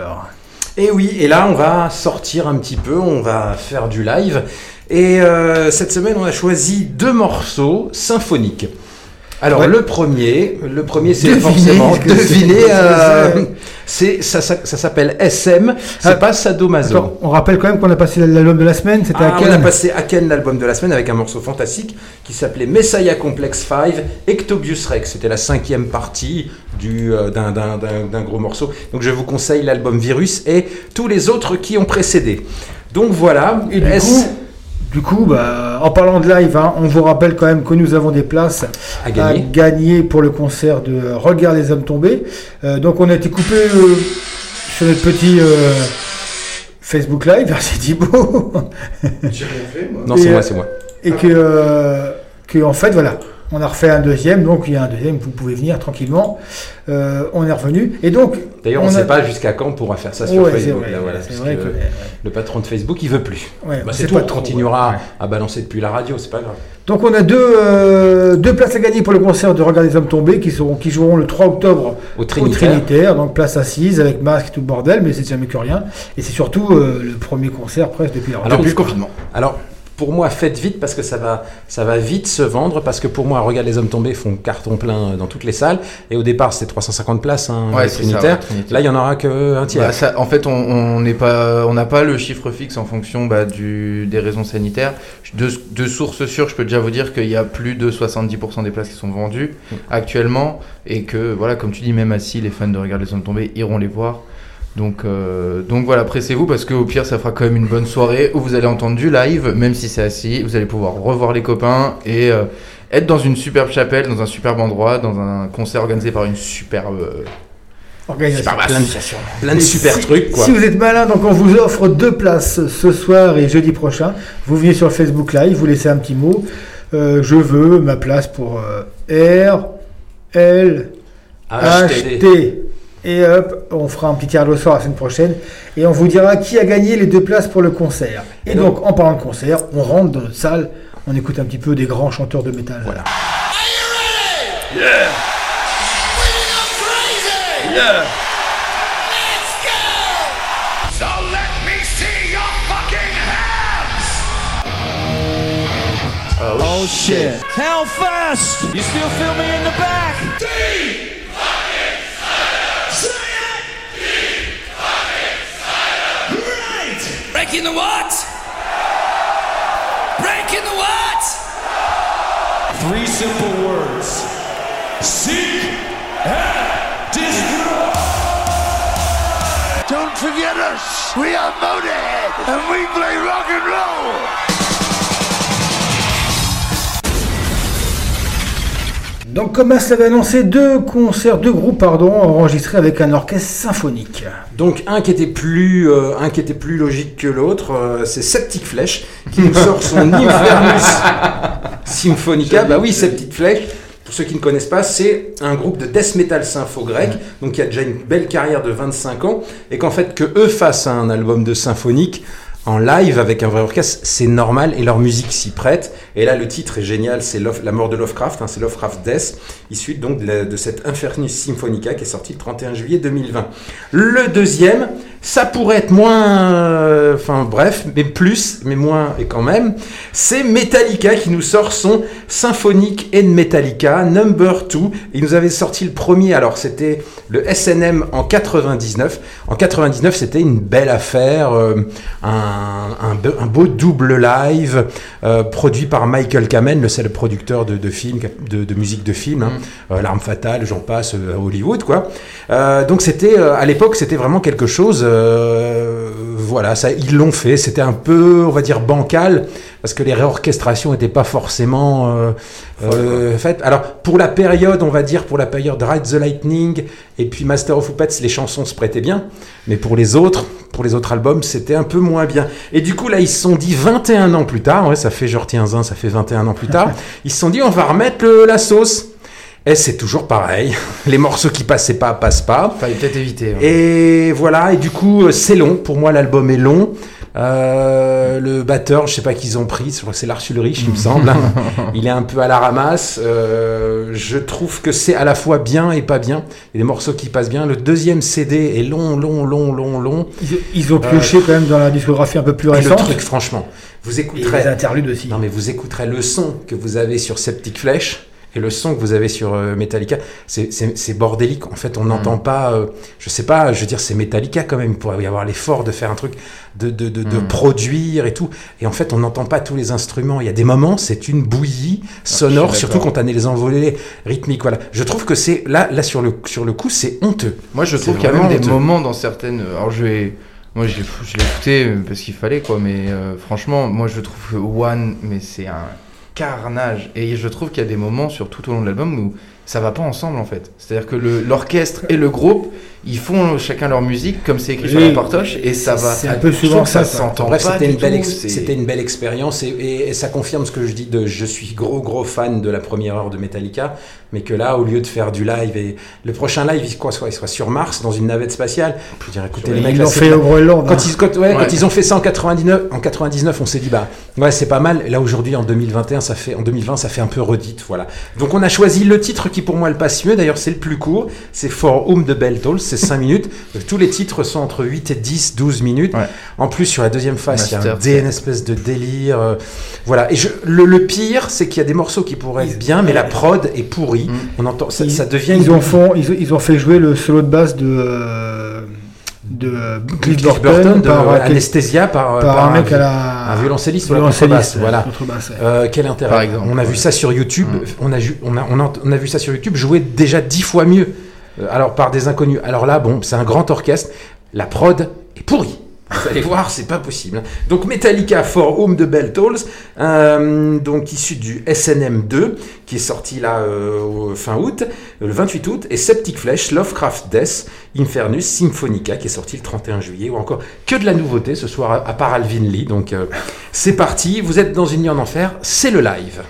S3: Et oui, et là on va sortir un petit peu, on va faire du live. Et euh, cette semaine on a choisi deux morceaux symphoniques. Alors
S5: Ouais.
S3: le premier, le premier c'est forcément deviner.
S5: C'est-
S3: euh, c'est ça, ça, ça s'appelle SM, c'est
S5: Ah,
S3: pas Sadomaso.
S5: Attends, on rappelle quand même qu'on a passé l'album de la semaine, c'était
S3: Ah,
S5: à
S3: on a passé Aken l'album de la semaine avec un morceau fantastique qui s'appelait Messiah Complex 5 Ectobius Rex. C'était la cinquième partie du, euh, d'un, d'un- gros morceau. Donc je vous conseille l'album Virus et tous les autres qui ont précédé. Donc voilà.
S5: Et du
S3: S-
S5: coup, du coup bah, en parlant de live, hein, on vous rappelle quand même que nous avons des places
S3: À gagner.
S5: gagner pour le concert de Regarde les hommes tombés. Euh, donc on a été coupé euh, sur notre petit euh, Facebook Live, [laughs] merci Thibaut.
S3: Non, c'est
S5: Et,
S3: moi,
S5: euh,
S3: c'est moi.
S5: Et que, euh, que en fait, voilà, on a refait un deuxième, donc il y a un deuxième, vous pouvez venir tranquillement. Euh, on est revenu. Et donc,
S3: D'ailleurs, on ne
S5: a-
S3: sait pas jusqu'à quand on pourra faire ça sur
S5: Ouais,
S3: Facebook.
S5: vrai,
S3: là, voilà, parce
S5: vrai
S3: que
S5: que-
S3: le patron de Facebook, il veut plus.
S5: Ouais,
S3: Bah, c'est tout,
S5: pas
S3: on
S5: trop,
S3: continuera
S5: ouais.
S3: à balancer depuis la radio, c'est pas grave.
S5: Donc on a deux, euh, deux places à gagner pour le concert de Regarde les hommes tombés qui, seront, qui joueront le 3 octobre
S3: Au Trinitaire.
S5: Trinitaire, donc place assise avec masque et tout le bordel, mais c'est jamais que rien. Et c'est surtout euh, le premier concert presque depuis la
S3: Alors,
S5: reprise, quoi.
S3: Alors, pour moi, faites vite parce que ça va, ça va vite se vendre. Parce que pour moi, Regarde les hommes tombés font carton plein dans toutes les salles. Et au départ, c'était 350 places, hein,
S4: Ouais, ça,
S3: Trinitaire.
S4: ouais.
S3: Là, il y en aura que un tiers.
S4: Bah, ça- en fait, on- n'est pas, on n'a pas le chiffre fixe en fonction bah, du, des raisons sanitaires. De, de sources sûres, je peux déjà vous dire qu'il y a plus de 70% des places qui sont vendues
S3: Mm.
S4: actuellement, et que voilà, comme tu dis, même assis, les fans de Regarde les hommes tombés iront les voir. Donc, euh, donc voilà, pressez-vous parce qu'au pire, ça fera quand même une bonne soirée où vous allez entendre du live, même si c'est assis. Vous allez pouvoir revoir les copains et euh, être dans une superbe chapelle, dans un superbe endroit, dans un concert organisé par une superbe euh,
S5: Organisation.
S4: superbe
S3: Plein de-
S4: association.
S3: plein de
S5: Et
S3: super
S5: si-
S3: trucs, quoi.
S5: Si vous êtes malin, donc on vous offre deux places ce soir et jeudi prochain. Vous venez sur Facebook Live, vous laissez un petit mot. Euh, je veux ma place pour euh, R, L, H. T. Et hop, on fera un petit tirage au sort la semaine prochaine et on vous dira qui a gagné les deux places pour le concert. Et,
S3: Et
S5: donc, en parlant de concert, on rentre dans notre salle, on écoute un petit peu des grands chanteurs de métal. Voilà.
S14: So let me see your fucking hands! Oh, shit. Hellfest! You still feel me in the back?
S15: Breaking the what? Breaking the what?
S14: Three simple words. Seek and destroy!
S16: Don't forget us. We are Motorhead, and we play rock and roll.
S5: Donc, comme As l'avait annoncé, deux concerts, deux groupes, pardon, enregistrés avec un orchestre symphonique.
S3: Donc un qui était plus, euh, un qui était plus logique que l'autre, euh, c'est Septic Flèche qui nous sort son [laughs] Infernus Symphonica. Bah oui, Septic Flèche. Pour ceux qui ne connaissent pas, c'est un groupe de death metal sympho grec, donc qui a déjà une belle carrière de 25 ans, et qu'en fait que eux fassent un album de symphonique en live avec un vrai orchestre, c'est normal et leur musique s'y prête. Et là, le titre est génial, c'est La mort de Lovecraft, hein, c'est Lovecraft Death, issu donc de, cette Infernus Symphonica qui est sorti le 31 juillet 2020. Le deuxième, ça pourrait être moins, euh, enfin bref, mais plus, mais moins et quand même, c'est Metallica qui nous sort son Symphonique and Metallica Number 2. Il nous avait sorti le premier, alors c'était le SNM en 99. En 99, c'était une belle affaire, euh, un be- un beau double live euh, produit par Michael Kamen, le le producteur de, de films, de, de musique de films, hein. Euh, L'arme fatale, j'en passe, euh, à Hollywood, quoi. Donc c'était, à l'époque, c'était vraiment quelque chose. voilà, ça, ils l'ont fait. C'était un peu, on va dire, bancal parce que les réorchestrations n'étaient pas forcément euh, euh, faites. Alors pour la période, on va dire pour la période Ride the Lightning et puis Master of Puppets, les chansons se prêtaient bien, mais pour les autres, pour les autres albums, c'était un peu moins bien. Et du coup, là, ils se sont dit 21 ans plus tard, ouais, ça fait, je retiens un, ça fait 21 ans plus tard, [laughs] ils se sont dit, on va remettre le- la sauce. Et c'est toujours pareil. [laughs] Les morceaux qui passaient pas, passent pas.
S4: Fallait peut-être éviter. hein.
S3: Et voilà, et du coup, euh, c'est long. Pour moi, l'album est long. Euh, le batteur, je sais pas qu'ils ont pris, je crois que c'est Lars Ulrich, il me semble. [laughs] il est un peu à la ramasse. Euh, je trouve que c'est à la fois bien et pas bien. Il y a des morceaux qui passent bien. Le deuxième CD est long, long, long, long, long.
S5: Ils, ils ont pioché quand même dans la discographie un peu plus
S3: Et le
S5: récente.
S3: truc, franchement, vous
S5: Et
S3: écouterez.
S5: les interludes aussi.
S3: Non, mais vous écouterez le son que vous avez sur Septic Flesh et le son que vous avez sur euh, Metallica. C'est- bordélique. En fait, on n'entend pas. euh, je sais pas, je veux dire, c'est Metallica quand même. Il pourrait y avoir l'effort de faire un truc, de, de, de, de
S4: Mm.
S3: produire et tout. Et en fait, on n'entend pas tous les instruments. Il y a des moments, c'est une bouillie sonore,
S4: je suis
S3: surtout quand on a les envolées rythmiques. Voilà. Je trouve que c'est là, là sur le sur le coup, c'est honteux.
S4: Moi, je trouve qu'il y a même des
S3: honteux.
S4: moments dans certaines. Alors, je vais. Moi, je l'ai écouté euh, parce qu'il fallait, quoi. Mais euh, franchement, moi, je trouve que One, mais c'est un carnage. Et je trouve qu'il y a des moments, sur tout au long de l'album, où ça va pas ensemble, en fait. C'est-à-dire que l'orchestre et le groupe, ils font chacun leur musique, comme c'est écrit sur
S5: Oui.
S4: la partoche, et ça va.
S5: C'est un peu
S4: je
S5: souvent
S4: trouve que
S5: ça,
S4: s'entend
S3: En bref, c'était une, belle c'était une expérience et, et- et ça confirme ce que je dis de je suis gros gros fan de la première heure de Metallica, mais que là, au lieu de faire du live et le prochain live, il, quoi, soit, il soit sur Mars dans une navette spatiale, je veux dire, écoutez les
S5: Ils
S3: mecs,
S5: l'ont
S3: là, c'est
S5: fait au Groenland. hein.
S3: Quand ils, quand, ouais,
S4: Ouais.
S3: quand ils ont fait ça en 99, en 99, on s'est dit bah ouais c'est pas mal. Et là aujourd'hui en 2021, ça fait en 2020 ça fait un peu redite, voilà. Donc on a choisi le titre qui pour moi le passe mieux. D'ailleurs c'est le plus court, c'est For Whom the Bell Tolls, 5 minutes. Tous les titres sont entre 8 et 10, 12 minutes.
S4: Ouais.
S3: En plus sur la deuxième phase, il y a un, dé- une espèce de délire, euh, voilà. Et je, le, le pire, c'est qu'il y a des morceaux qui pourraient être bien, mais la prod est pourrie. On entend, ça,
S5: Ils-
S3: ça devient
S5: ils
S3: une
S5: ont, font- ils, ont- ils ont fait jouer le solo de basse de, euh, de Cliff Burton,
S3: Burton, de
S5: par, euh,
S3: Anesthesia par,
S5: par un mec
S3: vi-
S5: à la-
S3: un violoncelliste ou la
S5: violoncelliste,
S3: contrebasse, voilà.
S5: contrebasse, ouais.
S3: Euh, quel intérêt
S4: Par exemple,
S3: On a vu ça sur YouTube.
S4: Mm.
S3: On a, ju- on a, on a, on a vu ça sur YouTube jouer déjà dix fois mieux. Euh, alors par des inconnus. Alors là, bon, c'est un grand orchestre. La prod est pourrie. Vous allez voir, c'est pas possible. Donc Metallica For Home de Bell Tolls, euh, donc issu du SNM 2, qui est sorti là euh, fin août, le 28 août, et Septic Flesh, Lovecraft Death, Infernus, Symphonica, qui est sorti le 31 juillet, ou encore que de la nouveauté ce soir, à, part Alvin Lee. Donc c'est parti, vous êtes dans une nuit en enfer, c'est le live.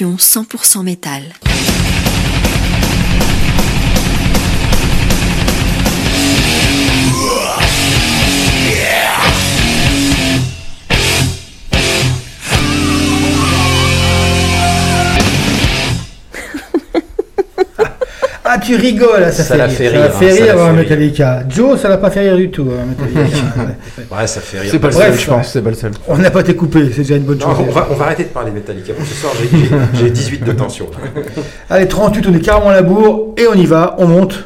S10: L'émission 100% métal.
S5: Tu rigoles, ça,
S3: Ça
S5: fait
S3: la
S5: rire.
S3: fait
S5: Ça
S3: rire, hein,
S5: fait
S3: ça
S5: rire, hein. Metallica. Joe, ça l'a pas fait rire du tout, hein, Metallica. [laughs]
S3: Ouais, ça fait rire.
S4: C'est pas le
S5: Bref.
S4: seul, je pense, c'est pas le seul.
S5: On n'a pas été coupé, c'est déjà une bonne
S3: Non,
S5: chose.
S3: on, va, on va arrêter de parler de Metallica. Pour ce soir, j'ai- j'ai j'ai 18 de tension.
S5: Allez, 38, on est carrément à la bourre et on y va, on monte.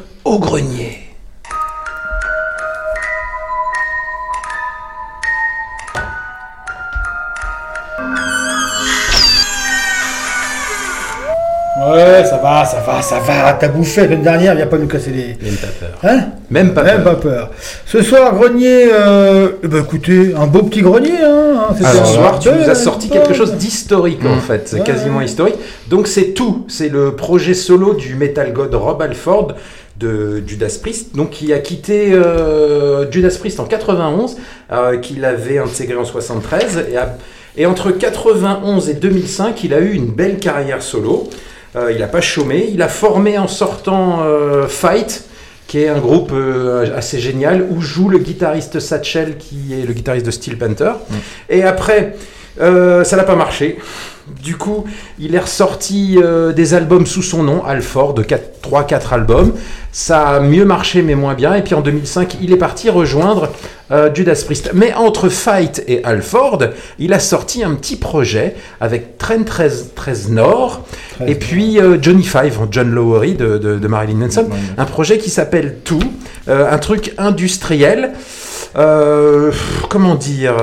S5: Ça va. T'as bouffé la dernière, viens pas nous casser les.
S3: Même pas peur.
S5: Hein
S3: Même pas
S5: Même
S3: peur.
S5: pas peur. Ce soir, grenier. Euh... ben, écoutez, un beau petit grenier, hein. C'était
S3: Alors, ce soir, tu nous as sorti quelque chose d'historique en fait, c'est
S5: Ouais.
S3: quasiment historique. Donc c'est tout, c'est le projet solo du metal god Rob Alford de Judas Priest, donc qui a quitté euh, Judas Priest en 91, euh, qu'il avait intégré en 73, et, a- et entre 91 et 2005, il a eu une belle carrière solo. Euh, il n'a pas chômé, il a formé en sortant euh, Fight, qui est un groupe euh, assez génial où joue le guitariste Satchel qui est le guitariste de Steel Panther. Et après, ça n'a pas marché. Du coup, il est ressorti euh, des albums sous son nom, Alford, de 3-4 albums. Ça a mieux marché mais moins bien. Et puis en 2005, il est parti rejoindre euh, Judas Priest. Mais entre Fight et Alford, il a sorti un petit projet avec Trent 13, 13 Nord et puis euh, Johnny Five, John Lowery de, de- de Marilyn Manson. Un projet qui s'appelle Tout, un truc industriel. Comment dire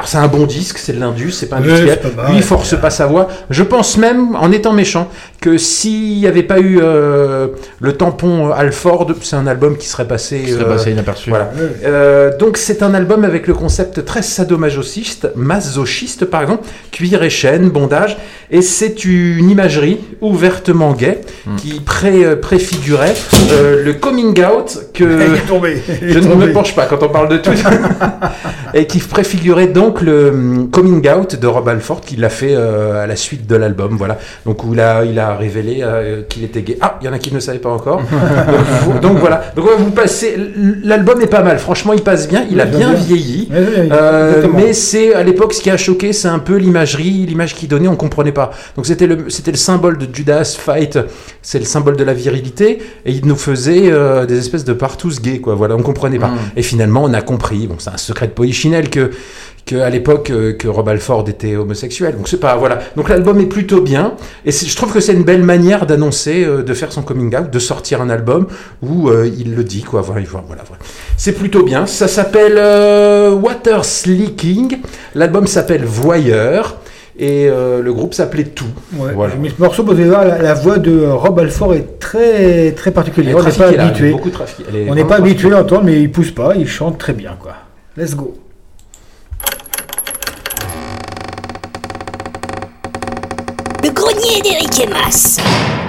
S3: alors c'est un bon disque, c'est de l'indus, c'est pas
S5: pas mal,
S3: Lui il force pas sa voix. Je pense même, en étant méchant, que s'il n'y avait pas eu euh, le tampon Alford, c'est un album qui serait passé,
S4: Qui serait passé inaperçu.
S3: Voilà. Euh, donc c'est un album avec le concept très sadomasochiste, masochiste par exemple, cuir et chaîne, bondage, et c'est une imagerie ouvertement gay
S5: Hmm.
S3: qui pré, euh, préfigurait euh, le coming out que [laughs]
S5: Il est tombé, il est
S3: je ne me penche pas quand on parle de tout [laughs] et qui préfigurait donc le hum, coming out de Rob Alford qu'il a fait euh, à la suite de l'album voilà. Donc où il a, il a révélé euh, qu'il était gay. Ah il y en a qui ne savaient pas encore. Donc, [laughs] donc voilà. Donc on va vous passer l'album est pas mal. Franchement il passe bien. Il a bien
S5: bien.
S3: vieilli.
S5: Oui, oui, oui,
S3: Euh, mais c'est à l'époque ce qui a choqué c'est un peu l'imagerie l'image qu'il donnait. On comprenait pas. Donc c'était le c'était le symbole de Judas Fight. C'est le symbole de la virilité. Et il nous faisait des espèces de partous gays quoi. Voilà on comprenait pas.
S4: Mm.
S3: et finalement on a compris. Bon c'est un secret de polichinelle que que à l'époque euh, que Rob Alford était homosexuel. Donc c'est pas voilà. Donc l'album est plutôt bien. Et je trouve que c'est une belle manière d'annoncer euh, de faire son coming out de sortir un album où euh, il le dit quoi. Voilà, voilà, voilà. c'est plutôt bien. Ça s'appelle euh, Water Sleeking l'album s'appelle Voyeur. Et le groupe s'appelait Tout.
S5: Ouais,
S3: voilà.
S5: Mais ce morceau, vous allez voir, la, la voix de Rob Alford est très, très particulière. On n'est pas habitué. On n'est pas habitué à l'entendre, mais il pousse pas, il chante très bien, quoi. Let's go.
S17: Le grenier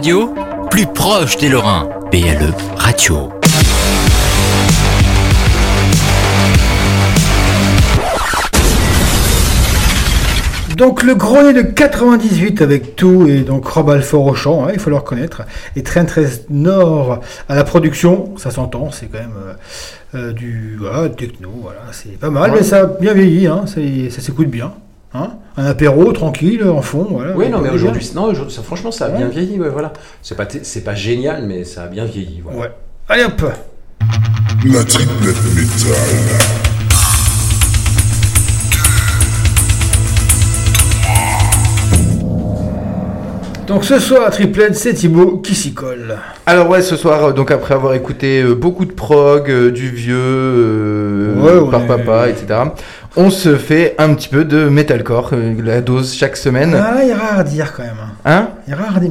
S1: Radio, plus proche des Lorrains. BLE Radio.
S5: Donc le grenier de 98 avec tout et donc Rob Alfort au chant, hein, il faut le reconnaître, et Train 13 Nord à la production, ça s'entend, c'est quand même euh, euh, du voilà, techno, voilà, c'est pas mal,
S18: Ouais.
S5: mais ça a bien vieilli, hein, ça s'écoute bien. Hein un apéro tranquille en fond, voilà.
S18: Oui, non, mais aujourd'hui, non, aujourd'hui, ça, franchement, ça a bien vieilli, ouais, voilà. C'est pas, t- c'est pas génial, mais ça a bien vieilli, voilà.
S5: Ouais. Allez hop
S7: La triplette métal.
S5: Donc ce soir à triplette, c'est Thibaut qui s'y colle.
S4: Alors ouais, ce soir, euh, donc après avoir écouté euh, beaucoup de prog, euh, du vieux, euh,
S5: Ouais,
S4: par
S5: est-
S4: papa, etc., on se fait un petit peu de metalcore, euh, la dose chaque semaine.
S5: Ah, il y a rare à dire quand même.
S4: Hein
S5: Il y a rare à dire.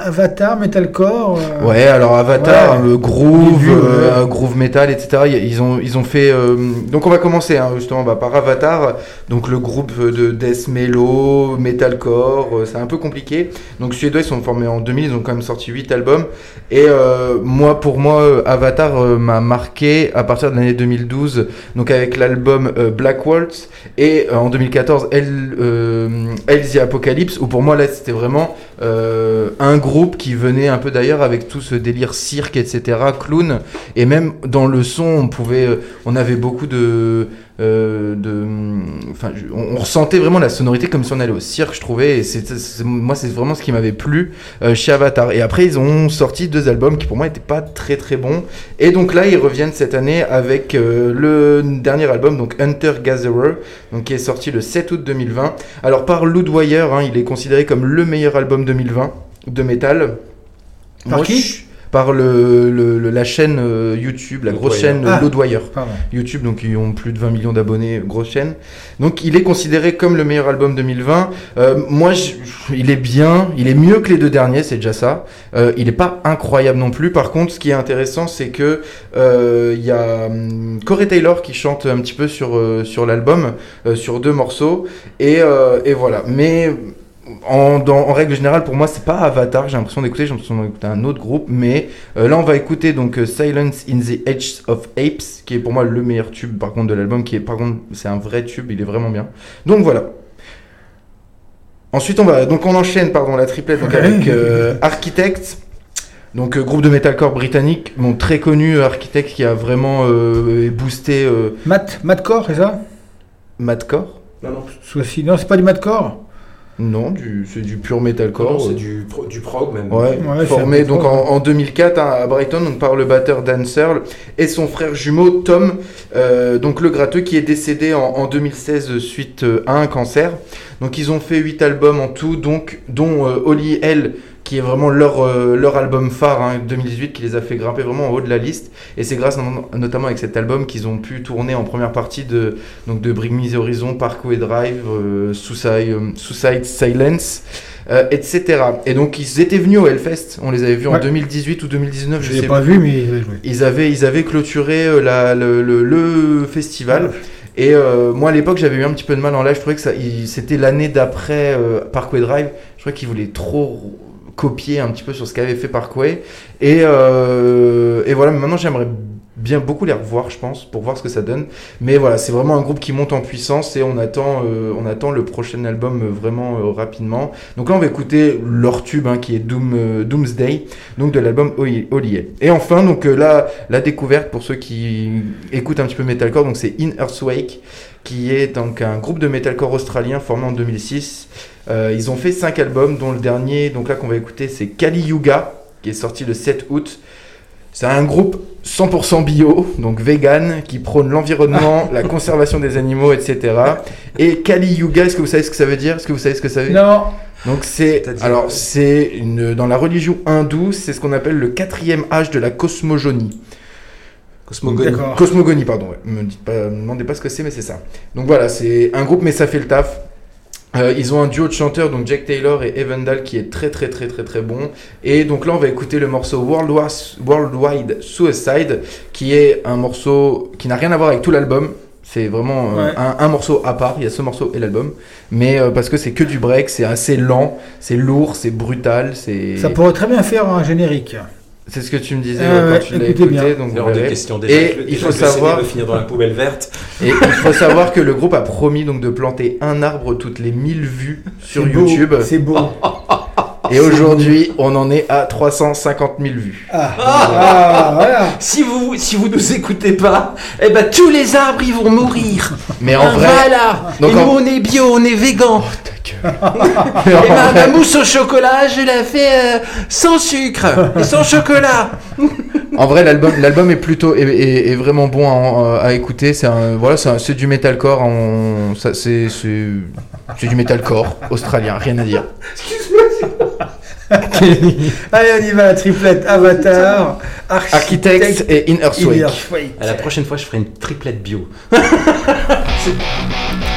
S5: Avatar, Metalcore. euh,
S4: Ouais, alors Avatar,
S5: Ouais.
S4: groove,
S5: Début,
S4: euh,
S5: ouais.
S4: groove metal, etc. Ils ont, ils ont fait. euh, donc on va commencer hein, justement bah, par Avatar, donc le groupe de death mellow, metalcore. c'est un peu compliqué. Donc suédois, ils sont formés en 2000, ils ont quand même sorti 8 albums. Et moi, pour moi, Avatar m'a marqué à partir de l'année 2012, donc avec l'album Black Waltz et en 2014 Hell, euh, Hell the Apocalypse, où pour moi là c'était vraiment euh, un groupe qui venait un peu d'ailleurs avec tout ce délire cirque, etc., clown, et même dans le son on pouvait, euh, on avait beaucoup de, euh, de, enfin, on, on ressentait vraiment la sonorité comme si on allait au cirque, je trouvais, et c'est, c'est- moi c'est vraiment ce qui m'avait plu euh, chez Avatar. Et après ils ont sorti deux albums qui pour moi n'étaient pas très très bons, et donc là ils reviennent cette année avec euh, le dernier album, donc Hunter Gatherer, donc qui est sorti le 7 août 2020. Alors par Loudwire, hein, il est considéré comme le meilleur album 2020 de métal.
S5: Par
S4: Moi,
S5: qui
S4: Par le, le- le- la chaîne euh, YouTube, la grosse chaîne
S5: Ah,
S4: Loudwire.
S5: pardon.
S4: YouTube, donc ils ont plus de 20 millions d'abonnés, grosse chaîne. Donc il est considéré comme le meilleur album 2020. Euh, moi, je- il est bien, il est mieux que les deux derniers, c'est déjà ça. Euh, il est pas incroyable non plus. Par contre, ce qui est intéressant, c'est que euh, il y a hum, Corey Taylor qui chante un petit peu sur euh, sur l'album, euh, sur deux morceaux, et, euh, et voilà. Mais en, dans- en règle générale, pour moi, c'est pas Avatar. J'ai l'impression d'écouter, j'ai l'impression d'écouter un autre groupe. Mais euh, là, on va écouter donc euh, Silence in the Edge of Apes, qui est pour moi le meilleur tube, par contre, de l'album. Qui est, par contre, c'est un vrai tube. Il est vraiment bien. Donc voilà. Ensuite, on va donc on enchaîne, pardon, la triplette donc avec euh, Architect. Donc euh, groupe de metalcore britannique, bon, très connu, euh, Architect qui a vraiment euh, boosté euh,
S5: Matt, Mattcore, c'est ça?
S4: Madcore.
S18: Non, non,
S5: Soit si- Non, c'est pas du Mattcore.
S4: Non, du, c'est du pur metalcore.
S18: non, c'est
S4: euh,
S18: du, pro- du prog même.
S4: Ouais,
S5: Ouais,
S4: formé donc en, en 2004 hein, à Brighton donc par le batteur Dan Searle et son frère jumeau Tom, euh, donc le gratteux qui est décédé en, en 2016 suite euh, à un cancer. Donc ils ont fait 8 albums en tout, donc dont euh, Holly Hell qui est vraiment leur, euh, leur album phare hein, 2018 qui les a fait grimper vraiment en haut de la liste et c'est grâce notamment avec cet album qu'ils ont pu tourner en première partie de, donc de Bring Me the Horizon, Parkway Drive, euh, Suicide, euh, Suicide Silence etc. Et donc ils étaient venus au Hellfest, on les avait vus en
S5: Ouais.
S4: 2018 ou 2019, je,
S5: Je
S4: sais
S5: pas vu, mais joué.
S4: Ils avaient, ils avaient clôturé la, le, le- le festival. Et euh, moi à l'époque j'avais eu un petit peu de mal en live, je trouvais que ça, c'était l'année d'après euh, Parkway Drive, je trouvais qu'ils voulaient trop copier un petit peu sur ce qu'avait fait Parkway. Et, euh, et voilà, maintenant j'aimerais bien beaucoup les revoir, je pense, pour voir ce que ça donne. Mais voilà, c'est vraiment un groupe qui monte en puissance et on attend, euh, on attend le prochain album euh, vraiment euh, rapidement. Donc là, on va écouter leur tube hein, qui est Doom, Doomsday, donc de l'album Hell. Et enfin, donc là, la découverte pour ceux qui écoutent un petit peu metalcore, donc c'est In Earthwake, qui est donc un groupe de metalcore australien formé en 2006. Euh, ils ont fait 5 albums, dont le dernier, donc là qu'on va écouter, c'est Kali Yuga, qui est sorti le 7 août. C'est un groupe 100% bio, donc vegan, qui prône l'environnement, [laughs] la conservation des animaux, etc. Et Kali Yuga, est-ce que vous savez ce que ça veut dire? Est-ce que vous savez ce que ça veut? Dire
S5: Non.
S4: Donc c'est alors c'est une dans la religion hindoue, c'est ce qu'on appelle le quatrième âge de la cosmogonie.
S18: Cosmogonie.
S4: Cosmogonie, pardon. ouais. Me, dites pas, me demandez pas ce que c'est, mais c'est ça. Donc voilà, c'est un groupe, mais ça fait le taf. Euh, ils ont un duo de chanteurs, donc Jack Taylor et Evan Dahl, qui est très très très très très bon. Et donc là, on va écouter le morceau Worldwide, Suicide, qui est un morceau qui n'a rien à voir avec tout l'album. C'est vraiment euh,
S5: Ouais.
S4: un, un morceau à part. Il y a ce morceau et l'album, mais euh, parce que c'est que du break, c'est assez lent, c'est lourd, c'est brutal, c'est.
S5: Ça pourrait très bien faire un générique.
S4: C'est ce que tu me disais ouais, quand tu l'as écouté.
S5: bien.
S4: Donc
S10: hors de question déjà.
S4: Et il faut savoir.
S10: va finir dans la poubelle verte. [laughs]
S4: Et il faut savoir que le groupe a promis donc de planter un arbre toutes les 1000 vues sur YouTube.
S5: C'est beau. [laughs]
S4: Et aujourd'hui, on en est à 350 000 vues.
S5: Ah, ah, voilà.
S3: Si vous si vous nous écoutez pas, eh ben tous les arbres ils vont mourir.
S4: Mais en
S3: Ah,
S4: vrai,
S3: Voilà.
S4: donc
S3: Et nous on est bio, on est végan. [laughs]
S4: Mais
S3: Et ma,
S4: vrai-
S3: ma mousse au chocolat, je la fais euh, sans sucre et sans chocolat.
S4: En vrai, l'album, l'album est plutôt est, est- est vraiment bon à, à écouter. C'est voilà, c'est, du metalcore. On, ça, c'est, c'est, c'est du metalcore australien, rien à dire.
S5: Allez, on y va, la triplette Avatar,
S4: Architects et Inner.
S5: Inner Sway.
S10: À la prochaine fois, je ferai une triplette bio. [laughs]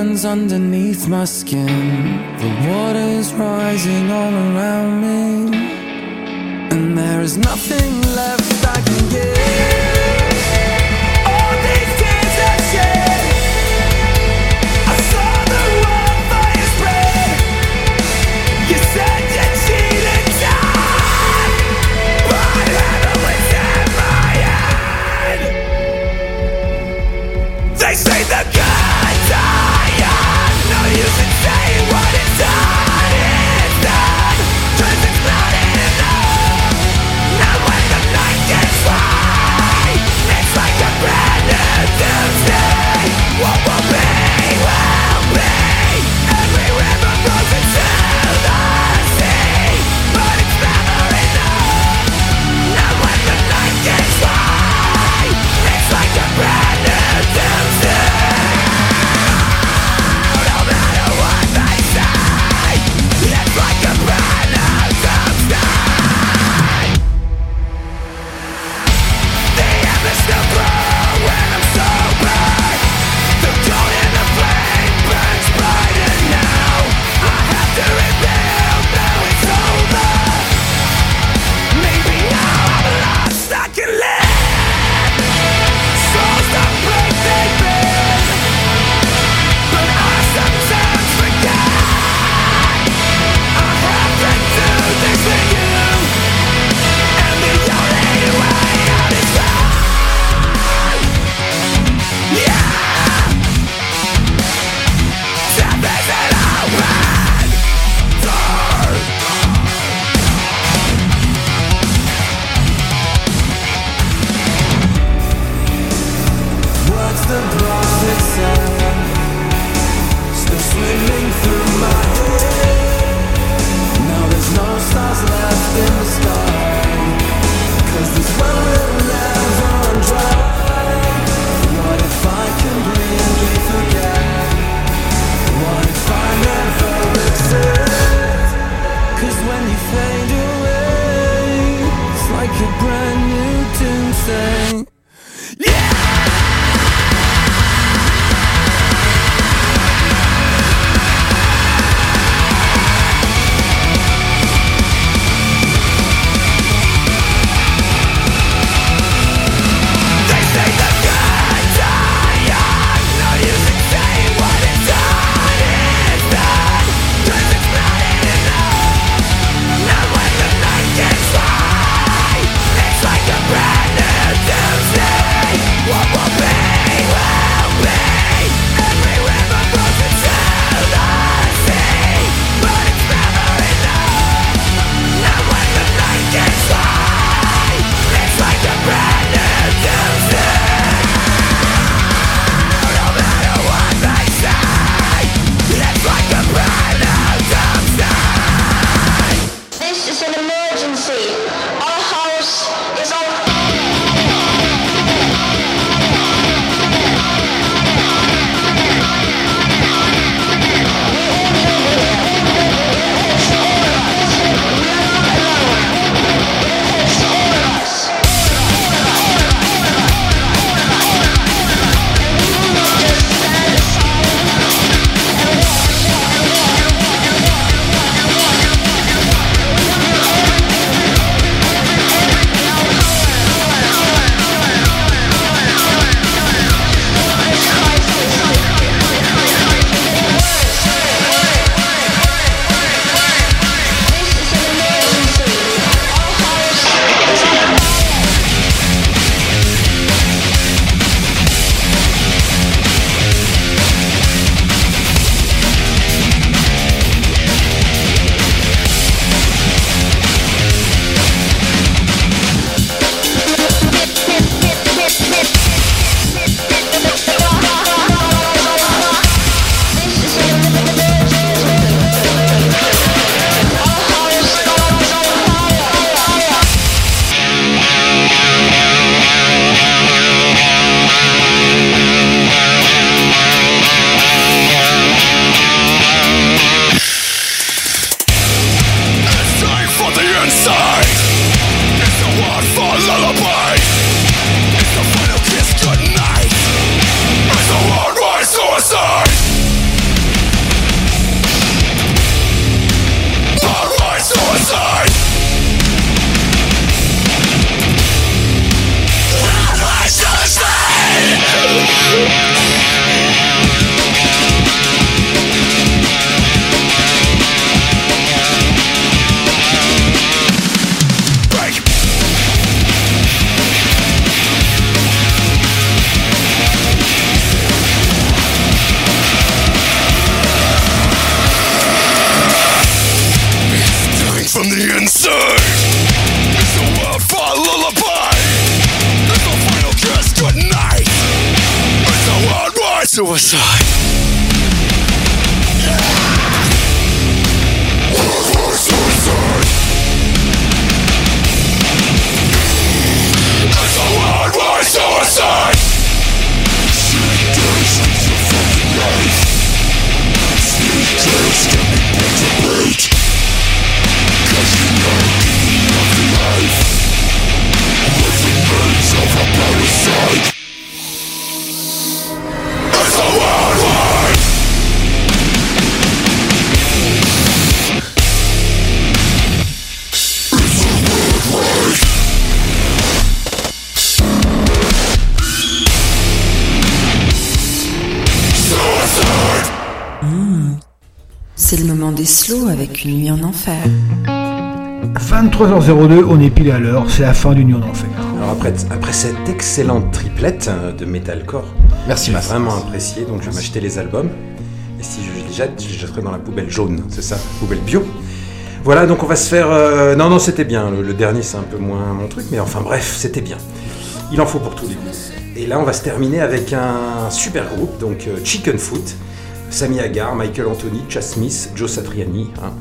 S10: runs underneath my skin. The water's rising all around me, and there is nothing left I can give.
S5: 23h02, on est pile à l'heure, c'est la fin du Nuit en Enfer.
S3: Alors après, après cette excellente triplette euh, de metalcore,
S4: Merci,
S3: j'ai vraiment apprécié, donc je vais m'acheter les albums. Et si je les jette, je les jetterai dans la poubelle jaune, c'est ça, poubelle bio. Voilà, donc on va se faire... euh, Non, non, c'était bien, le, le dernier c'est un peu moins mon truc, mais enfin bref, c'était bien. Il en faut pour tous les goûts. Et là, on va se terminer avec un super groupe, donc euh, Chicken Foot, Sami Hagar, Michael Anthony, Chas Smith, Joe Satriani. hein.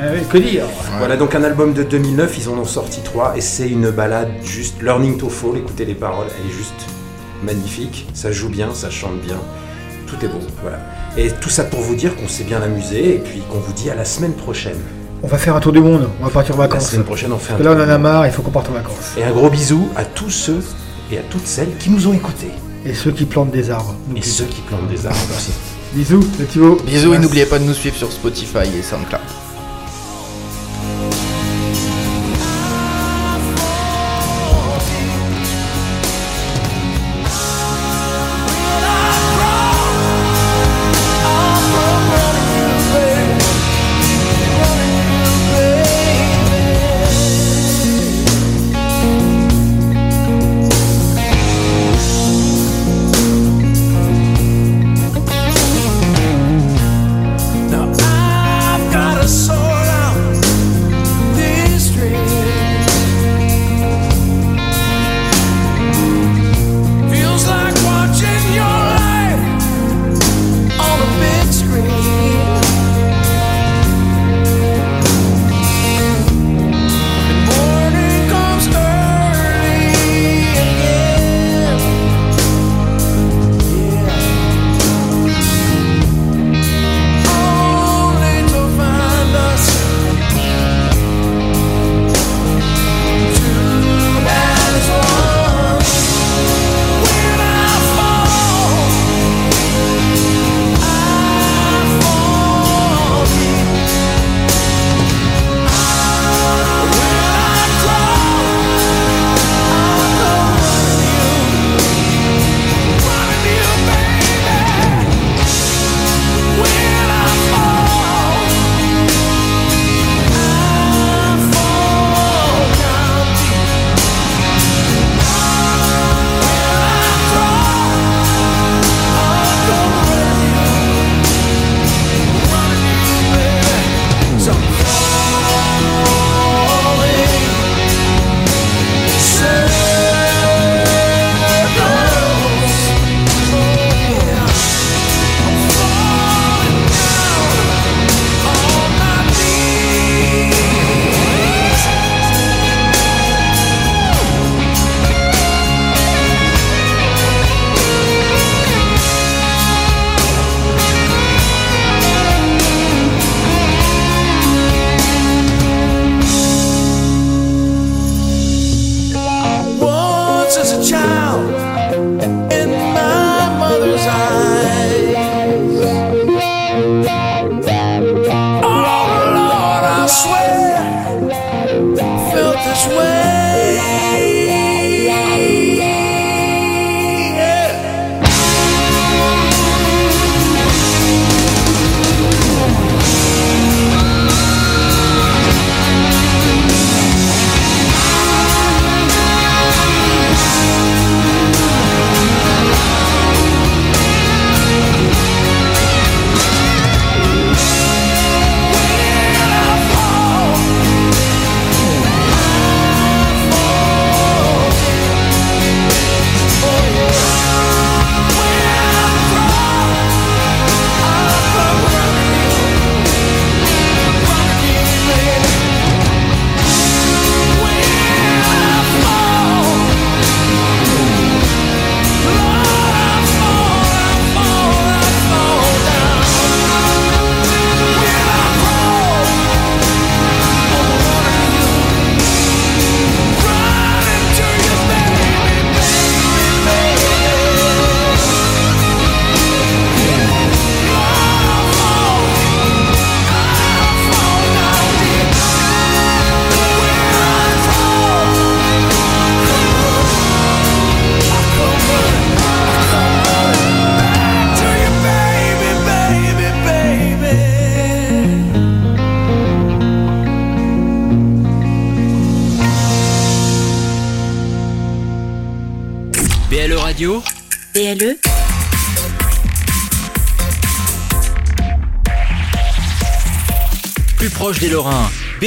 S5: Eh oui, que dire?
S3: Voilà donc un album de 2009, ils en ont sorti trois et c'est une balade juste Learning to Fall, écoutez les paroles, elle est juste magnifique, ça joue bien, ça chante bien, tout est beau, voilà. Et tout ça pour vous dire qu'on s'est bien amusé et puis qu'on vous dit à la semaine prochaine.
S5: On va faire un tour du monde, on va partir en
S3: La
S5: vacances.
S3: semaine prochaine on fait un
S5: que là, on
S3: tour
S5: en a marre, il faut qu'on parte en vacances.
S3: Et un gros bisou à tous ceux et à toutes celles qui nous ont écoutés.
S5: Et ceux qui plantent des arbres.
S3: Et ceux qui plantent des arbres aussi.
S5: Bisous, Thibaut.
S4: Bisous et n'oubliez pas de nous suivre sur Spotify et SoundCloud.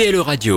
S6: BLE Radio.